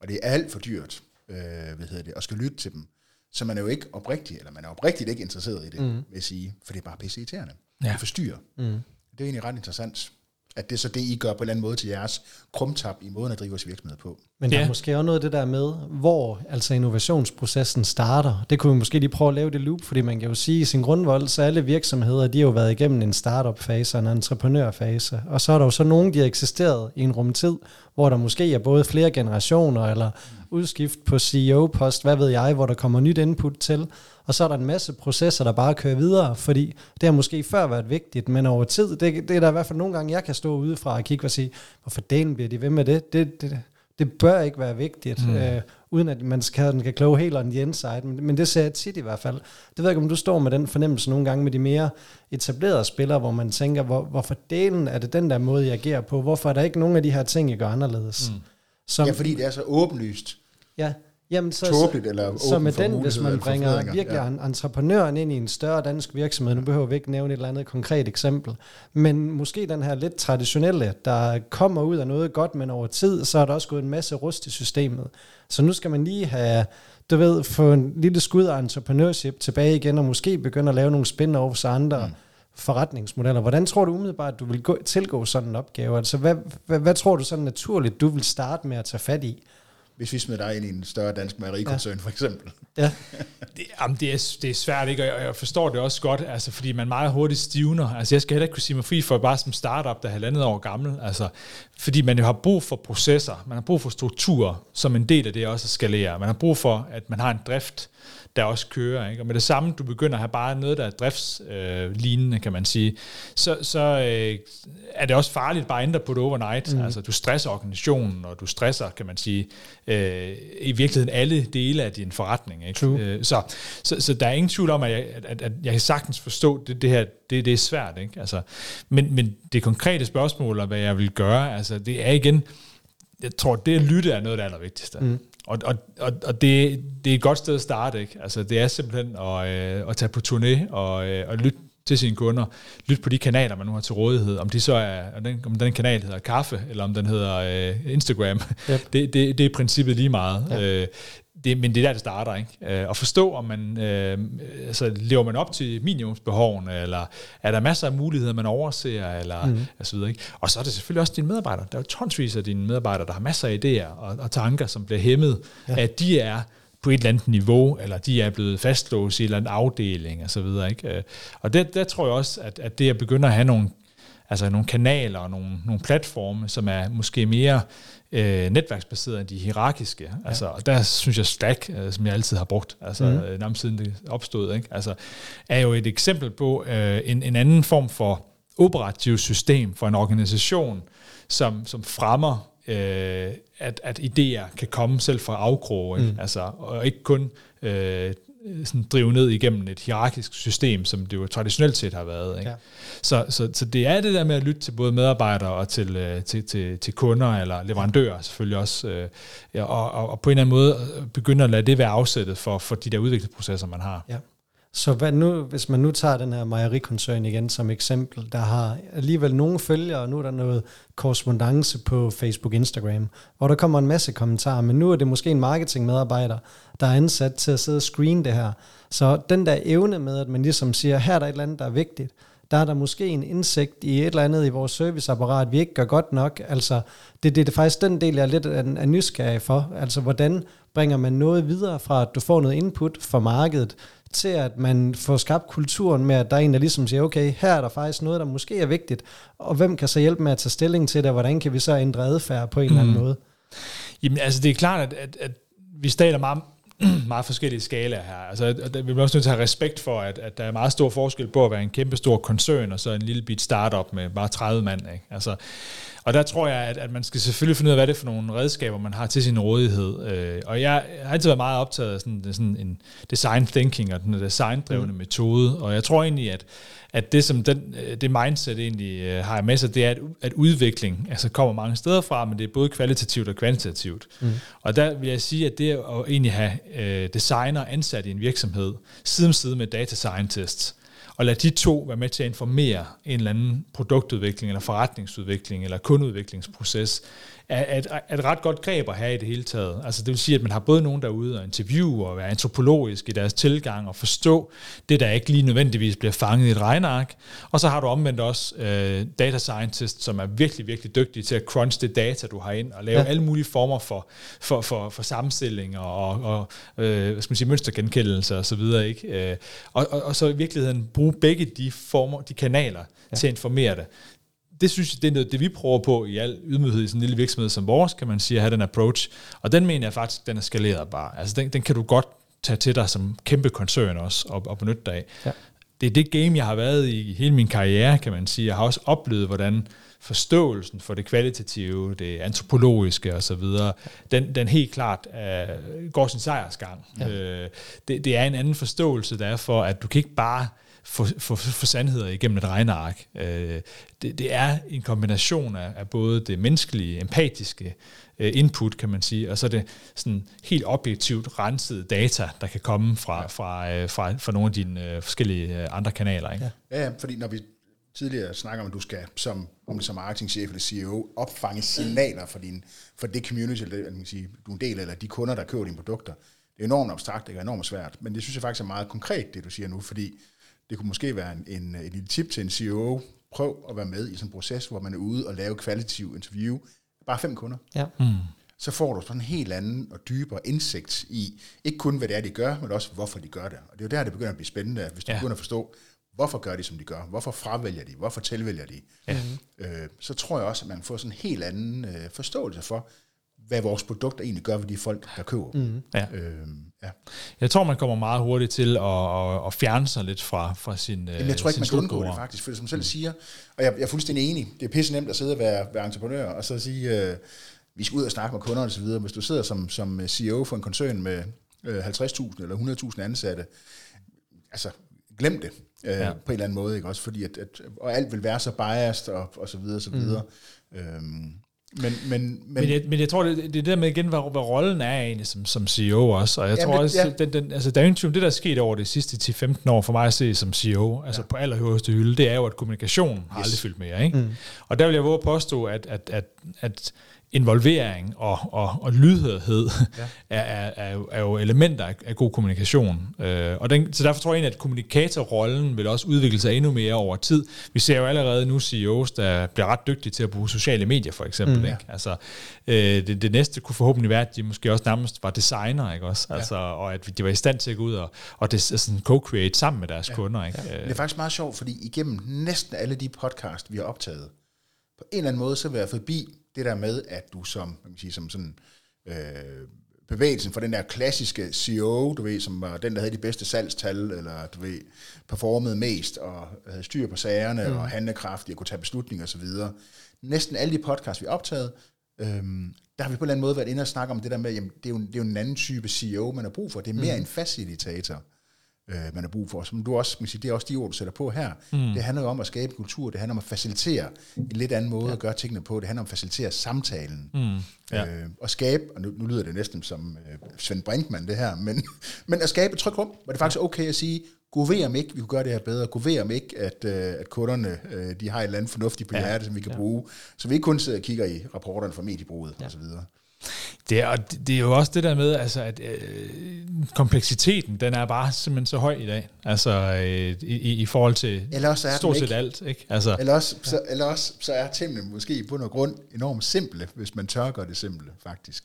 Og det er alt for dyrt, øh, hvad hedder det, at skal lytte til dem. Så man er jo ikke oprigtig, eller man er oprigtigt ikke interesseret i det, mm. vil jeg sige, for det er bare pisse irriterende. Ja. Det forstyrrer. Mm. Det er egentlig ret interessant at det er så det, I gør på en eller anden måde til jeres krumtap i måden at drive vores virksomhed på. Men der ja. er måske også noget af det der med, hvor altså innovationsprocessen starter. Det kunne vi måske lige prøve at lave det loop, fordi man kan jo sige, at i sin grundvold, så alle virksomheder, de har jo været igennem en startup-fase og en entreprenørfase. Og så er der jo så nogen, de har eksisteret i en rumtid, hvor der måske er både flere generationer, eller udskift på CEO-post, hvad ved jeg, hvor der kommer nyt input til og så er der en masse processer, der bare kører videre, fordi det har måske før været vigtigt, men over tid, det, det er der i hvert fald nogle gange, jeg kan stå udefra og kigge og sige, hvorfor delen bliver de ved med det? Det, det, det bør ikke være vigtigt, mm. øh, uden at man skal, den kan kloge helt on the inside, men, men det ser jeg tit i hvert fald. Det ved jeg ikke, om du står med den fornemmelse nogle gange med de mere etablerede spillere, hvor man tænker, hvor, hvorfor delen er det den der måde, jeg agerer på? Hvorfor er der ikke nogen af de her ting, jeg gør anderledes? Mm. Som, ja, fordi det er så åbenlyst. Ja, Jamen, så, tåbeligt eller så med den, hvis man bringer virkelig ja. entreprenøren ind i en større dansk virksomhed, nu behøver vi ikke nævne et eller andet konkret eksempel, men måske den her lidt traditionelle, der kommer ud af noget godt, men over tid, så er der også gået en masse rust i systemet. Så nu skal man lige have, du ved, få en lille skud af entrepreneurship tilbage igen, og måske begynde at lave nogle spin-offs og andre mm. forretningsmodeller. Hvordan tror du umiddelbart, at du vil gå, tilgå sådan en opgave? Altså, hvad, hvad, hvad tror du sådan naturligt, du vil starte med at tage fat i? Hvis vi smider dig ind i en større dansk mejerikoncern, ja. for eksempel. Ja. det, jamen, det, er, det er svært, ikke? Og jeg forstår det også godt, altså, fordi man meget hurtigt stivner. Altså, jeg skal heller ikke kunne sige mig fri for bare som startup, der er halvandet år gammel. Altså, fordi man jo har brug for processer, man har brug for strukturer, som en del af det også at skalere. Man har brug for, at man har en drift, der også kører. Ikke? Og med det samme, du begynder at have bare noget, der er driftslignende, øh, kan man sige, så, så øh, er det også farligt bare at ændre på det overnight. Mm. Altså, du stresser organisationen, og du stresser, kan man sige, øh, i virkeligheden alle dele af din forretning. Ikke? True. Øh, så, så, så der er ingen tvivl om, at jeg, at, at jeg kan sagtens forstå, det, det her det, det er svært. Ikke? Altså, men, men det konkrete spørgsmål, og hvad jeg vil gøre, altså, det er igen, jeg tror, det at lytte er noget af det allervigtigste. Mm. Og, og, og, og det, det er et godt sted at starte, ikke? Altså, det er simpelthen at, øh, at tage på turné og, øh, og lytte til sine kunder, lytte på de kanaler, man nu har til rådighed, om de så er, om den, om den kanal hedder kaffe, eller om den hedder øh, Instagram, yep. det, det, det er i princippet lige meget. Ja. Øh, det, men det er der, det starter. Ikke? Øh, at forstå, om man øh, altså, lever man op til minimumsbehovene, eller er der masser af muligheder, man overser, eller mm. og så videre. Ikke? Og så er det selvfølgelig også dine medarbejdere. Der er jo tonsvis af dine medarbejdere, der har masser af idéer og, og tanker, som bliver hæmmet, ja. at de er på et eller andet niveau, eller de er blevet fastlåst i en eller anden afdeling, og så videre. Ikke? Øh, og der, der tror jeg også, at, at det at begynde at have nogle altså nogle kanaler og nogle, nogle platforme, som er måske mere øh, netværksbaseret end de hierarkiske. Ja. Altså, og der synes jeg Slack, øh, som jeg altid har brugt, altså mm. øh, nærmest siden det opstod, ikke? Altså, er jo et eksempel på øh, en, en anden form for operativt system for en organisation, som, som fremmer øh, at, at idéer kan komme selv fra afkroge, mm. altså, og ikke kun øh, sådan drive ned igennem et hierarkisk system, som det jo traditionelt set har været. Ikke? Ja. Så, så, så det er det der med at lytte til både medarbejdere og til, øh, til, til, til kunder eller leverandører selvfølgelig også, øh, ja, og, og, og på en eller anden måde begynde at lade det være afsættet for, for de der udviklingsprocesser, man har. Ja. Så hvad nu, hvis man nu tager den her mejerikoncern igen som eksempel, der har alligevel nogle følgere, og nu er der noget korrespondence på Facebook Instagram, hvor der kommer en masse kommentarer, men nu er det måske en marketingmedarbejder, der er ansat til at sidde og screen det her. Så den der evne med, at man ligesom siger, her er der et eller andet, der er vigtigt, der er der måske en indsigt i et eller andet i vores serviceapparat, vi ikke gør godt nok. Altså, det, det er faktisk den del, jeg er lidt er, er nysgerrig for. Altså, hvordan bringer man noget videre fra, at du får noget input fra markedet, til at man får skabt kulturen med, at der er en, der ligesom siger, okay, her er der faktisk noget, der måske er vigtigt, og hvem kan så hjælpe med at tage stilling til det, og hvordan kan vi så ændre adfærd på en mm. eller anden måde? Jamen altså, det er klart, at, at, at vi stater meget, meget forskellige skalaer her. Altså, vi bliver også nødt til at have respekt for, at, at der er meget stor forskel på at være en kæmpe stor koncern, og så en lille bit startup med bare 30 mand. Ikke? Altså, og der tror jeg, at, at man skal selvfølgelig finde ud af, hvad det er for nogle redskaber, man har til sin rådighed. Øh, og jeg har altid været meget optaget af sådan, sådan en design thinking og den designdrevne mm. metode, og jeg tror egentlig, at, at det som den, øh, det mindset egentlig øh, har med sig, det er, at, at udvikling altså kommer mange steder fra, men det er både kvalitativt og kvantitativt. Mm. Og der vil jeg sige, at det at egentlig have øh, designer ansat i en virksomhed, side om side med data scientists, og lade de to være med til at informere en eller anden produktudvikling, eller forretningsudvikling, eller kundeudviklingsproces, er et, er et ret godt greb at have i det hele taget. Altså det vil sige, at man har både nogen derude og interviewe og være antropologisk i deres tilgang og forstå det, der ikke lige nødvendigvis bliver fanget i et regneark. Og så har du omvendt også øh, data scientists, som er virkelig, virkelig dygtige til at crunch det data, du har ind, og lave ja. alle mulige former for, for, for, for sammenstilling og, og øh, hvad skal man sige, mønstergenkendelse og så videre. Ikke? Øh, og, og, og så i virkeligheden bruge begge de former, de kanaler ja. til at informere det det synes jeg, det er noget, det vi prøver på i al ydmyghed i sådan en lille virksomhed som vores, kan man sige, at have den approach. Og den mener jeg faktisk, den er skaleret bare. Altså den, den kan du godt tage til dig som kæmpe koncern også, og, og benytte dig af. Ja. Det er det game, jeg har været i hele min karriere, kan man sige. Jeg har også oplevet, hvordan forståelsen for det kvalitative, det antropologiske osv., den, den helt klart uh, går sin sejrsgang. Ja. Uh, det, det er en anden forståelse, der er for, at du kan ikke bare for, for, for sandheder igennem et regneark. Øh, det, det er en kombination af, af både det menneskelige, empatiske øh, input, kan man sige, og så det sådan helt objektivt rensede data, der kan komme fra, fra, øh, fra, fra nogle af dine øh, forskellige øh, andre kanaler. Ikke? Ja. ja, fordi når vi tidligere snakker om, at du skal som, om som marketingchef eller CEO opfange signaler for, din, for det community, eller det, man sige, du er en del af, eller de kunder, der køber dine produkter. Det er enormt abstrakt, det er enormt svært, men det synes jeg faktisk er meget konkret, det du siger nu, fordi det kunne måske være en, en, en lille tip til en CEO. Prøv at være med i sådan en proces, hvor man er ude og lave kvalitativ interview. Bare fem kunder. Ja. Mm. Så får du sådan en helt anden og dybere indsigt i, ikke kun hvad det er, de gør, men også hvorfor de gør det. Og det er jo der, det begynder at blive spændende, hvis du ja. begynder at forstå, hvorfor gør de, som de gør? Hvorfor fravælger de? Hvorfor tilvælger de? Ja. Øh, så tror jeg også, at man får sådan en helt anden øh, forståelse for, hvad vores produkter egentlig gør ved de folk, der køber. Mm. Ja. Øhm, ja. Jeg tror, man kommer meget hurtigt til at, at, at fjerne sig lidt fra, fra sin Jamen, jeg tror ikke, man kan undgå det faktisk, for som selv mm. siger, og jeg, jeg er fuldstændig enig, det er pisse nemt at sidde og være, være entreprenør, og så sige, øh, vi skal ud og snakke med kunder og så videre. Hvis du sidder som, som CEO for en koncern med øh, 50.000 eller 100.000 ansatte, altså glem det øh, ja. på en eller anden måde, ikke også? Fordi at, at, og alt vil være så biased og, og så videre, så videre. Mm. Øhm, men, men, men, men, jeg, men jeg tror, det, det der med igen, hvad, hvad rollen er egentlig som, som CEO også, og jeg ja, tror men, også, ja. den, den, altså, der er det der er sket over de sidste 10-15 år for mig at se som CEO, altså ja. på allerhøjeste hylde, det er jo, at kommunikation har yes. aldrig fyldt mere. Ikke? Mm. Og der vil jeg våge at påstå, at, at, at, at involvering og, og, og lydhørhed ja. er, er, er, jo, er jo elementer af, af god kommunikation. Øh, og den, så derfor tror jeg egentlig, at kommunikatorrollen vil også udvikle sig endnu mere over tid. Vi ser jo allerede nu CEOs, der bliver ret dygtige til at bruge sociale medier, for eksempel. Mm. Ikke? Altså, øh, det, det næste kunne forhåbentlig være, at de måske også nærmest var designer, ikke også? Altså, ja. og at de var i stand til at gå ud og, og det, sådan co-create sammen med deres ja. kunder. Ikke? Ja. Det er faktisk meget sjovt, fordi igennem næsten alle de podcast, vi har optaget, på en eller anden måde, så vil jeg forbi det der med, at du som, man kan sige, som sådan, øh, bevægelsen for den der klassiske CEO, du ved, som var den, der havde de bedste salgstal, eller du ved, performede mest, og havde styr på sagerne, mm. og handlekraftig, og kunne tage beslutninger osv. Næsten alle de podcasts, vi har optaget, øhm, der har vi på en eller anden måde været inde og snakke om det der med, jamen, det er jo, det er jo en anden type CEO, man har brug for. Det er mere mm. en facilitator øh, man har brug for. Som du også, man siger, det er også de ord, du sætter på her. Mm. Det handler jo om at skabe kultur, det handler om at facilitere en lidt anden måde ja. at gøre tingene på. Det handler om at facilitere samtalen. Mm. Ja. Øh, og skabe, og nu, nu lyder det næsten som øh, Svend Brinkmann det her, men, men at skabe et trygrum, hvor det faktisk er okay at sige, gå ved om ikke, vi kunne gøre det her bedre, gå ved om ikke, at, øh, at kunderne øh, de har et eller andet fornuftigt på ja. hjertet, som vi kan ja. bruge, så vi ikke kun sidder og kigger i rapporterne fra mediebruget ja. osv. Det Det er, og det, er jo også det der med, altså, at øh, kompleksiteten, den er bare simpelthen så høj i dag, altså øh, i, i forhold til Eller også er stort set ikke. alt. Ikke? Altså, Eller også, så, eller også så er tingene måske i bund og grund enormt simple, hvis man tør gøre det simple, faktisk.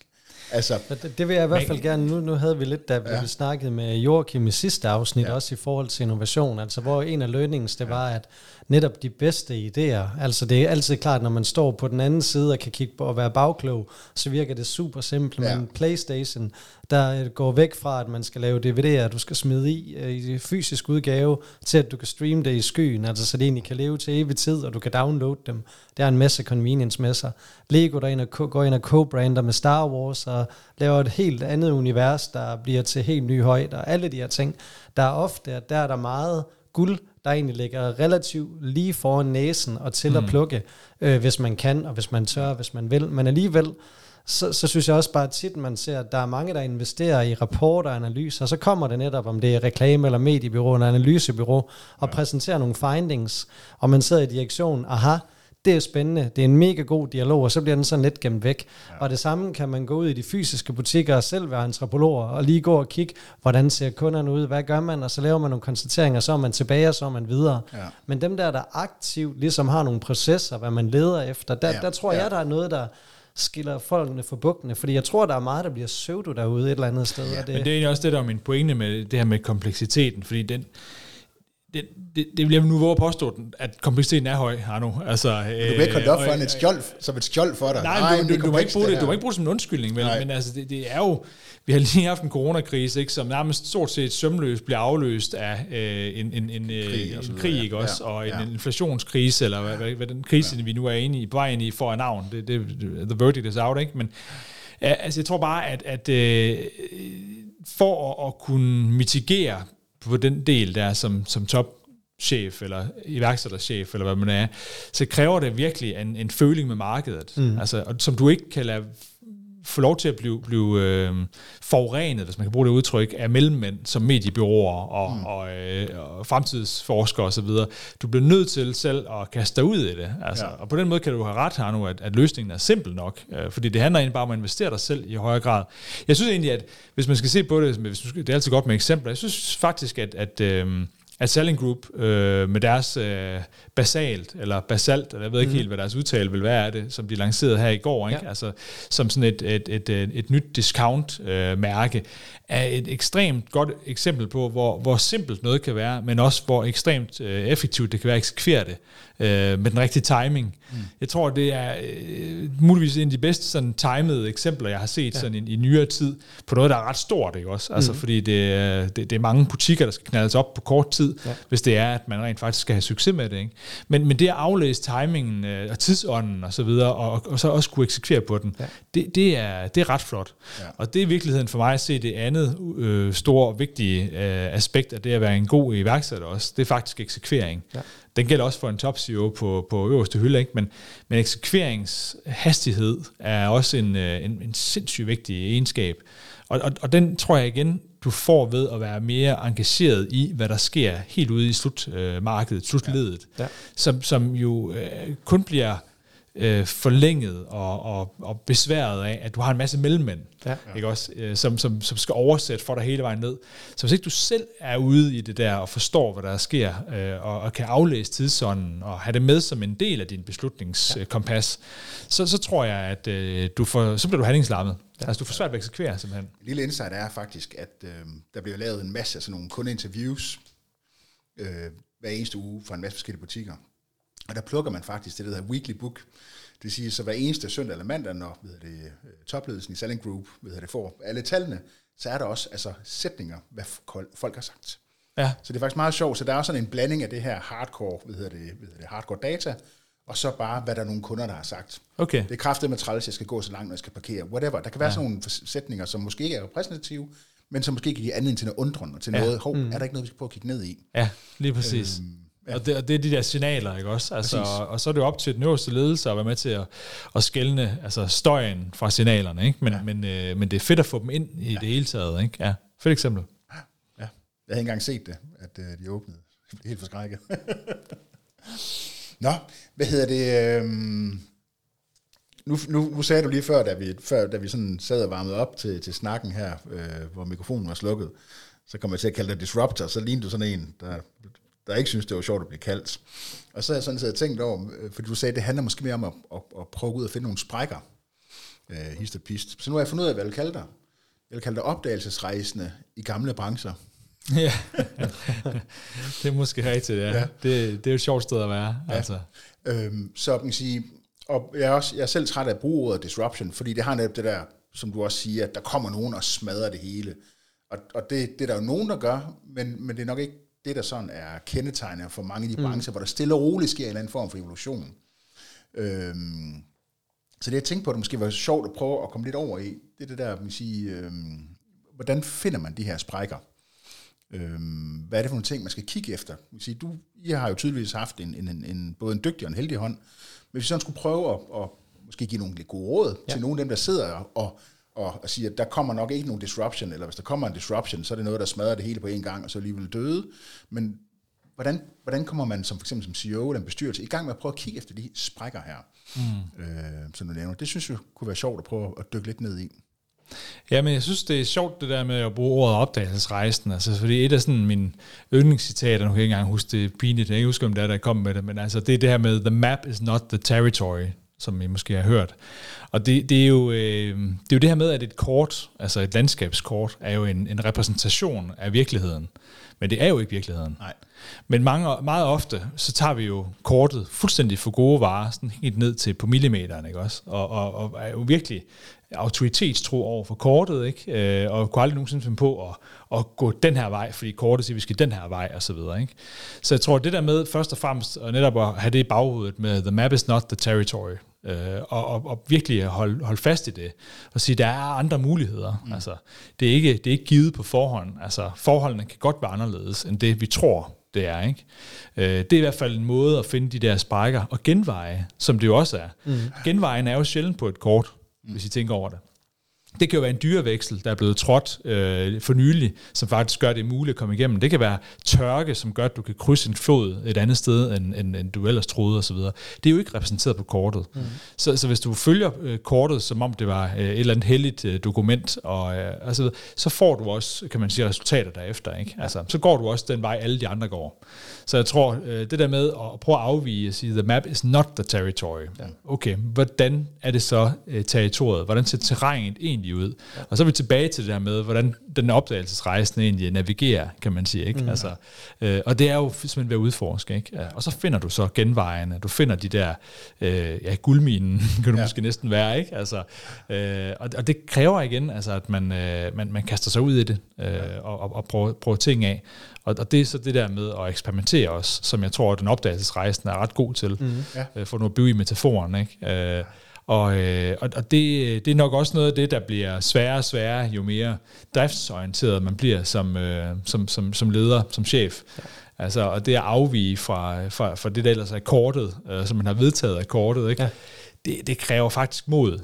Altså, Det, det vil jeg i hvert fald gerne, nu, nu havde vi lidt, da vi Ja. ja. snakkede med Joachim i sidste afsnit, Ja. ja. også i forhold til innovation, altså hvor en af learnings, det var, at netop de bedste idéer, altså det er altid klart, når man står på den anden side og kan kigge på og være bagklog, så virker det super simpelt, Ja. men Playstation, der øh, går væk fra, at man skal lave DVD'er, du skal smide i, øh, i fysisk udgave, til at du kan streame det i skyen, altså så det egentlig kan leve til evig tid, og du kan downloade dem. Det er en masse convenience med sig. Lego der ind og, går ind og co-brander med Star Wars, og laver et helt andet univers, der bliver til helt ny højde, og alle de her ting. Der er ofte, at der er der meget guld, der egentlig ligger relativt lige foran næsen og til mm. at plukke, øh, hvis man kan, og hvis man tør, hvis man vil. Men alligevel, så, så synes jeg også bare tit, man ser, at der er mange, der investerer i rapporter og analyser, og så kommer det netop, om det er reklame- eller mediebureau eller analysebyrå, og ja. præsenterer nogle findings, og man sidder i direktion, aha, det er spændende, det er en mega god dialog, og så bliver den sådan lidt gemt væk. Ja. Og det samme kan man gå ud i de fysiske butikker og selv være antropologer, og lige gå og kigge, hvordan ser kunderne ud, hvad gør man, og så laver man nogle konstateringer, så er man tilbage, og så er man videre. Ja. Men dem der, der aktivt ligesom har nogle processer, hvad man leder efter, der, Ja, der tror ja. jeg, der er noget, der skiller folkene fra bugtene, fordi jeg tror, der er meget, der bliver pseudo derude et eller andet sted. Ja, og det, Men det er egentlig også det, der er min pointe med det her med kompleksiteten, fordi den, det, det, det jeg nu våge at påstå, den, at kompleksiteten er høj, Arno. Altså, du kan ikke holde det op for en et skjold, som et skjold for dig. Nej, nej men du, det du, du, må ikke bruge det, her. du må ikke bruge det som en undskyldning, vel? Nej. men altså, det, det er jo, vi har lige haft en coronakrise, ikke, som nærmest stort set sømløst bliver afløst af øh, en, en, en, Krig krig, en videre, krig ja. ikke også, Ja, og en, ja. en inflationskrise, eller hvad, hvad, hvad den krise, ja. vi nu er inde i, på vej ind i, får af navn. Det, det, the verdict is out, ikke? Men altså, jeg tror bare, at, at øh, for at, at kunne mitigere på den del der som, som top chef eller iværksætterchef, eller hvad man er, så kræver det virkelig en, en føling med markedet, mm. altså, og, som du ikke kan lade få lov til at blive, blive øh, forurenet, hvis man kan bruge det udtryk, af mellemmænd som mediebyråer og, mm. og, øh, og fremtidsforskere osv. Du bliver nødt til selv at kaste dig ud i det. Altså, Ja. Og på den måde kan du have ret her nu, at, at løsningen er simpel nok, øh, fordi det handler egentlig bare om at investere dig selv i højere grad. Jeg synes egentlig, at hvis man skal se på det, hvis du skal, det er altid godt med eksempler, jeg synes faktisk, at, at øh, at Selling Group øh, med deres øh, basalt, eller basalt, eller jeg ved ikke mm. helt, hvad deres udtale vil være af det, som de lancerede her i går, ikke? Ja. Altså, som sådan et, et, et, et, et nyt discount-mærke, er et ekstremt godt eksempel på, hvor, hvor simpelt noget kan være, men også hvor ekstremt øh, effektivt det kan være at eksekvere det øh, med den rigtige timing. Mm. Jeg tror, det er øh, muligvis en af de bedste sådan, timede eksempler, jeg har set ja. sådan i, i nyere tid, på noget, der er ret stort, ikke også? Altså, mm. fordi det, er- det, det er mange butikker, der skal knaldes op på kort tid, ja. hvis det er, at man rent faktisk skal have succes med det, ikke? Men, men det at aflæse timingen øh, og tidsånden og så videre, og, og så også kunne eksekvere på den, ja. det, det, er, det er ret flot. Ja. Og det er i virkeligheden for mig at se det andet øh, store, vigtige øh, aspekt af det at være en god iværksætter også, det er faktisk eksekvering. Ja. Den gælder også for en top CEO på, på øverste hylde, ikke? Men, men eksekveringshastighed er også en, øh, en, en sindssygt vigtig egenskab. Og, og, og den tror jeg igen, du får ved at være mere engageret i, hvad der sker helt ude i slutmarkedet, slutledet, Ja. som, som jo øh, kun bliver øh, forlænget og, og, og besværet af, at du har en masse mellemmænd, Ja. ikke også, øh, som, som, som skal oversætte for dig hele vejen ned. Så hvis ikke du selv er ude i det der og forstår, hvad der sker, øh, og, og kan aflæse tidsånden og have det med som en del af din beslutningskompas, så, så tror jeg, at øh, du får, så bliver du handlingslammet. Ja. Altså du får svært ved at eksekvere simpelthen. En lille insight er faktisk, at øh, der bliver lavet en masse af sådan nogle kundeinterviews øh, hver eneste uge fra en masse forskellige butikker. Og der plukker man faktisk det, der hedder weekly book. Det vil sige, så hver eneste søndag eller mandag, når hedder det, øh, topledelsen i Selling Group hedder det, får alle tallene, så er der også altså, sætninger, hvad folk- folk har sagt. Ja. Så det er faktisk meget sjovt. Så der er også sådan en blanding af det her hardcore, hvad hedder det, hvad hedder det hardcore data, og så bare, hvad der er nogle kunder, der har sagt. Okay. Det er kraftigt med træls, jeg skal gå så langt, når jeg skal parkere. Whatever. Der kan være ja. sådan nogle sætninger, som måske ikke er repræsentative, men som måske kan give anledning til noget undren og til Ja. noget, hov, mm. er der ikke noget, vi skal prøve at kigge ned i? Ja, lige præcis. Øhm, ja. og, det, og det er de der signaler, ikke også? Altså, og, og så er det jo op til den øverste ledelse at være med til at, at skælne altså støjen fra signalerne, ikke? Men, ja. men, øh, men det er fedt at få dem ind i ja. det hele taget, ikke? Ja, fedt eksempel. Ja. Jeg havde ikke engang set det, at øh, de åbnede. Jeg blev helt forskrækket. Nå, hvad hedder det? øhm, nu, nu, nu sagde du lige før, da vi, før, da vi sådan sad og varmede op til, til snakken her, øh, hvor mikrofonen var slukket, så kom jeg til at kalde dig disruptor, så lignede du sådan en, der, der ikke synes, det var sjovt at blive kaldt. Og så har jeg sådan set tænkt over, øh, fordi du sagde, at det handler måske mere om at, at, at prøve ud at finde nogle sprækker, øh, hist og pist. Så nu har jeg fundet ud af, hvad jeg vil kalde dig. Jeg vil kalde dig opdagelsesrejsende i gamle brancher. Ja, det er måske rigtigt, ja. ja. Det, det er jo et sjovt sted at være. Ja. Altså. Øhm, så man kan sige, og jeg er, også, jeg er selv træt af at bruge ordet disruption, fordi det har netop det der, som du også siger, at der kommer nogen og smadrer det hele. Og, og det, det er der jo nogen, der gør, men, men det er nok ikke det, der sådan er kendetegnet for mange af de mm. brancher, hvor der stille og roligt sker en eller anden form for evolution. Øhm, så det jeg tænkte på, det måske var sjovt at prøve at komme lidt over i, det er det der, man sige, øhm, hvordan finder man de her sprækker? Øhm, hvad er det for nogle ting, man skal kigge efter? Man sige, du, I har jo tydeligvis haft en, en, en, en, både en dygtig og en heldig hånd, men hvis vi sådan skulle prøve at, at måske give nogle lidt gode råd ja. til nogle af dem, der sidder og, og, og siger, at der kommer nok ikke nogen disruption, eller hvis der kommer en disruption, så er det noget, der smadrer det hele på en gang, og så alligevel døde. Men hvordan, hvordan kommer man som for eksempel som CEO eller en bestyrelse i gang med at prøve at kigge efter de sprækker her, mm. øh, som du nævner? Det synes jeg kunne være sjovt at prøve at dykke lidt ned i. Ja, men jeg synes, det er sjovt det der med at bruge ordet opdagelsesrejsen, altså fordi et af sådan mine yndlingscitater, nu kan jeg ikke engang huske det pinligt, jeg kan ikke huske, om det er, der kom med det, men altså det er det her med, the map is not the territory, som I måske har hørt. Og det, det, er jo, øh, det er jo det her med, at et kort, altså et landskabskort, er jo en, en repræsentation af virkeligheden. Men det er jo ikke virkeligheden. Nej. Men mange, meget ofte, så tager vi jo kortet fuldstændig for gode varer, sådan helt ned til på millimeteren, ikke også? Og, og, og er jo virkelig autoritetstro over for kortet, ikke? Øh, og kunne aldrig nogensinde finde på at, at gå den her vej, fordi kortet siger, at vi skal den her vej, og så videre, ikke? Så jeg tror, det der med først og fremmest, og netop at have det i baghovedet med, the map is not the territory, øh, og, og, og virkelig holde hold fast i det, og sige, der er andre muligheder. Mm. Altså, det, er ikke, det er ikke givet på forhånd. Altså, forholdene kan godt være anderledes, end det vi tror, det er. Ikke? Øh, det er i hvert fald en måde at finde de der sprækker og genveje, som det jo også er. Mm. Genvejen er jo sjældent på et kort, mm. hvis I tænker over det. Det kan jo være en dyreveksel, der er blevet trådt øh, for nylig, som faktisk gør det muligt at komme igennem. Det kan være tørke, som gør, at du kan krydse en flod et andet sted, end, end, end du ellers troede osv. Det er jo ikke repræsenteret på kortet. Mm. Så, så hvis du følger øh, kortet, som om det var øh, et eller andet heldigt øh, dokument, og, øh, altså, så får du også, kan man sige, resultater derefter. Ikke? Altså, så går du også den vej, alle de andre går. Så jeg tror, øh, det der med at prøve at afvige og sige, the map is not the territory. Ja. Okay, hvordan er det så øh, territoriet? Hvordan ser terrænet egentlig ud? Ja. Og så er vi tilbage til det der med, hvordan den opdagelsesrejsen egentlig navigerer, kan man sige. Ikke? Mm. Altså, øh, og det er jo simpelthen ved at udforske. Ikke? Og så finder du så genvejene, du finder de der, øh, ja, guldminen kan du ja. måske næsten være. Ikke? Altså, øh, og, og det kræver igen, altså, at man, øh, man, man kaster sig ud i det, øh, ja. og, og, og prøver, prøver ting af. Og, og det er så det der med at eksperimentere også, som jeg tror, at den opdagelsesrejsen er ret god til, mm, ja. øh, for nu at blive i metaforen. Ikke? Øh, og, øh, og det, det er nok også noget af det, der bliver sværere og sværere, jo mere driftsorienteret man bliver som, øh, som, som, som leder, som chef. Ja. Altså, og det at afvige fra, fra, fra det, der ellers er kortet, øh, som man har vedtaget af kortet, ikke? Ja. Det, det kræver faktisk mod.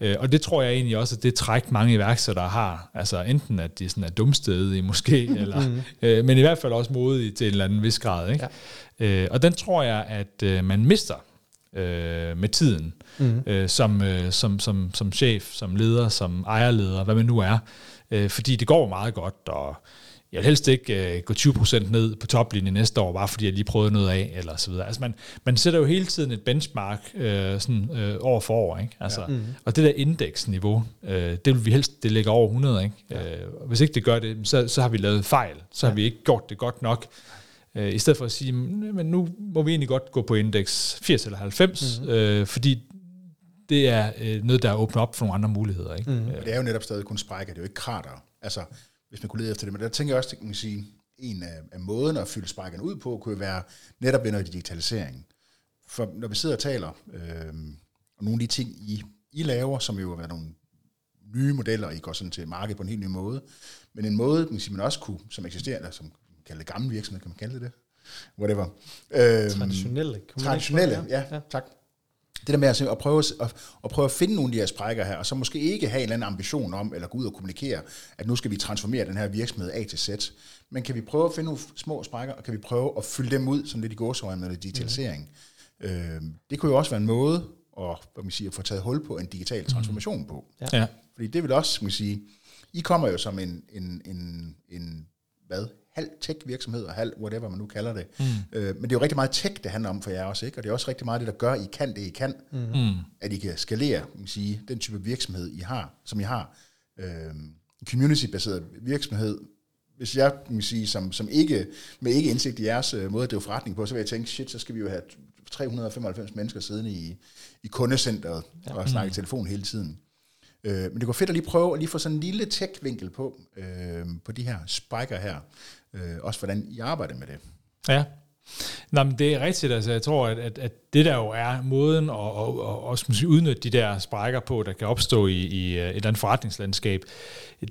Øh, og det tror jeg egentlig også, at det træk mange iværksættere har. Altså enten at de sådan er dumstedige måske, eller, mm. øh, men i hvert fald også modige til en eller anden vis grad. Ikke? Ja. Øh, og den tror jeg, at øh, man mister øh, med tiden, mm. øh, som, øh, som, som, som chef, som leder, som ejerleder, hvad man nu er. Øh, fordi det går meget godt, og jeg vil helst ikke øh, gå 20% ned på toplinjen næste år, bare fordi jeg lige prøvede noget af, eller så videre. Altså man, man sætter jo hele tiden et benchmark øh, sådan, øh, år for år, ikke? Altså, ja. mm. Og det der indeksniveau, øh, det vil vi helst, det ligger over 100, ikke? Ja. Øh, hvis ikke det gør det, så, så har vi lavet fejl, så ja. har vi ikke gjort det godt nok. Øh, I stedet for at sige, men nu må vi egentlig godt gå på indeks 80 eller 90, mm. øh, fordi det er øh, noget, der åbner op for nogle andre muligheder. Ikke? Mm. Det er jo netop stadig kun sprækker, det er jo ikke krater. Altså, hvis man kunne lede efter det. Men der tænker jeg også, at man kan sige, en af, af måden at fylde sprækkerne ud på, kunne være netop ved noget digitalisering. For når vi sidder og taler øh, om nogle af de ting, I, I laver, som jo er nogle nye modeller, I går sådan til markedet på en helt ny måde, men en måde, man, siger, man også kunne, som eksisterer, eller som man kalder det gamle virksomhed, kan man kalde det det? Whatever. Øh, traditionelle. Traditionelle, ja, ja, tak det der med at, at, prøve, at, at prøve at finde nogle af de her sprækker her, og så måske ikke have en eller anden ambition om, eller gå ud og kommunikere, at nu skal vi transformere den her virksomhed A til Z, men kan vi prøve at finde nogle små sprækker, og kan vi prøve at fylde dem ud, som lidt i gåsøjne med digitalisering. Mm. Øh, det kunne jo også være en måde at, hvad man siger, få taget hul på en digital transformation mm. på. Ja. ja. Fordi det vil også, man sige, I kommer jo som en, en, en, en hvad, halv tech-virksomhed, og halv whatever man nu kalder det. Mm. Øh, men det er jo rigtig meget tech, det handler om for jer også, ikke? Og det er også rigtig meget det, der gør, at I kan det, I kan. Mm. At I kan skalere, man sige, den type virksomhed, I har, som I har. Øh, community-baseret virksomhed, hvis jeg kan sige, som, som ikke, med ikke indsigt i jeres øh, måde at drive forretning på, så vil jeg tænke, shit, så skal vi jo have 395 mennesker siddende i, i kundecenteret ja. og snakke mm. telefon hele tiden. Øh, men det går fedt at lige prøve at lige få sådan en lille tech-vinkel på, øh, på de her spiker her. Øh, også hvordan I arbejder med det. Ja, Nå, men det er rigtigt. Altså, jeg tror, at, at, at det der jo er måden at, at, at, at, at udnytte de der sprækker på, der kan opstå i, i et eller andet forretningslandskab,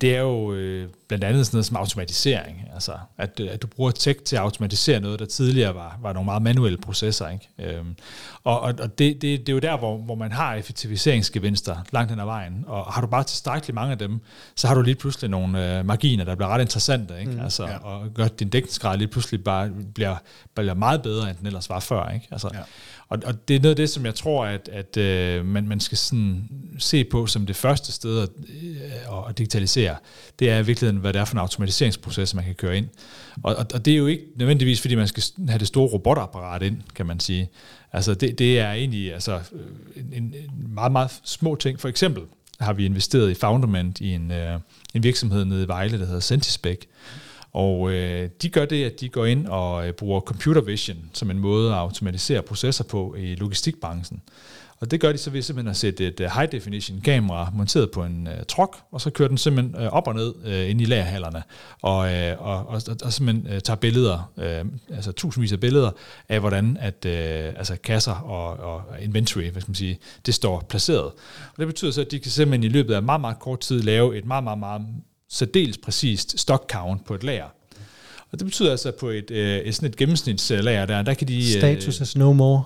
det er jo øh, blandt andet sådan noget som automatisering. Altså, at, at du bruger tech til at automatisere noget, der tidligere var, var nogle meget manuelle processer. Ikke? Øhm, og og, og det, det, det er jo der, hvor, hvor man har effektiviseringsgevinster langt hen ad vejen. Og har du bare tilstrækkeligt mange af dem, så har du lige pludselig nogle øh, marginer, der bliver ret interessante. Ikke? Mm, altså, ja. Og gør, at din dækningsgrad lige pludselig bare bliver, bliver meget bedre, end den ellers var før. Ikke? Altså, ja. Og, og det er noget af det, som jeg tror, at, at øh, man, man skal sådan se på som det første sted at, øh, at digitalisere. Det er i virkeligheden, hvad det er for en automatiseringsproces, man kan køre ind. Og, og, og det er jo ikke nødvendigvis, fordi man skal have det store robotapparat ind, kan man sige. Altså det, det er egentlig altså, øh, en, en meget, meget små ting. For eksempel har vi investeret i Founderment i en, øh, en virksomhed nede i Vejle, der hedder Centispec. Og øh, de gør det, at de går ind og øh, bruger computer vision som en måde at automatisere processer på i logistikbranchen. Og det gør de så ved simpelthen at sætte et uh, high definition kamera monteret på en uh, truck, og så kører den simpelthen uh, op og ned uh, ind i lagerhallerne, og, uh, og, og, og simpelthen uh, tager billeder, uh, altså tusindvis af billeder, af hvordan at, uh, altså kasser og, og inventory, hvad skal man sige, det står placeret. Og det betyder så, at de kan simpelthen i løbet af meget, meget kort tid lave et meget, meget, meget særdeles præcist stock count på et lager. Og det betyder altså, at på et, øh, et, sådan et gennemsnitslager der, der kan de... Status is no more.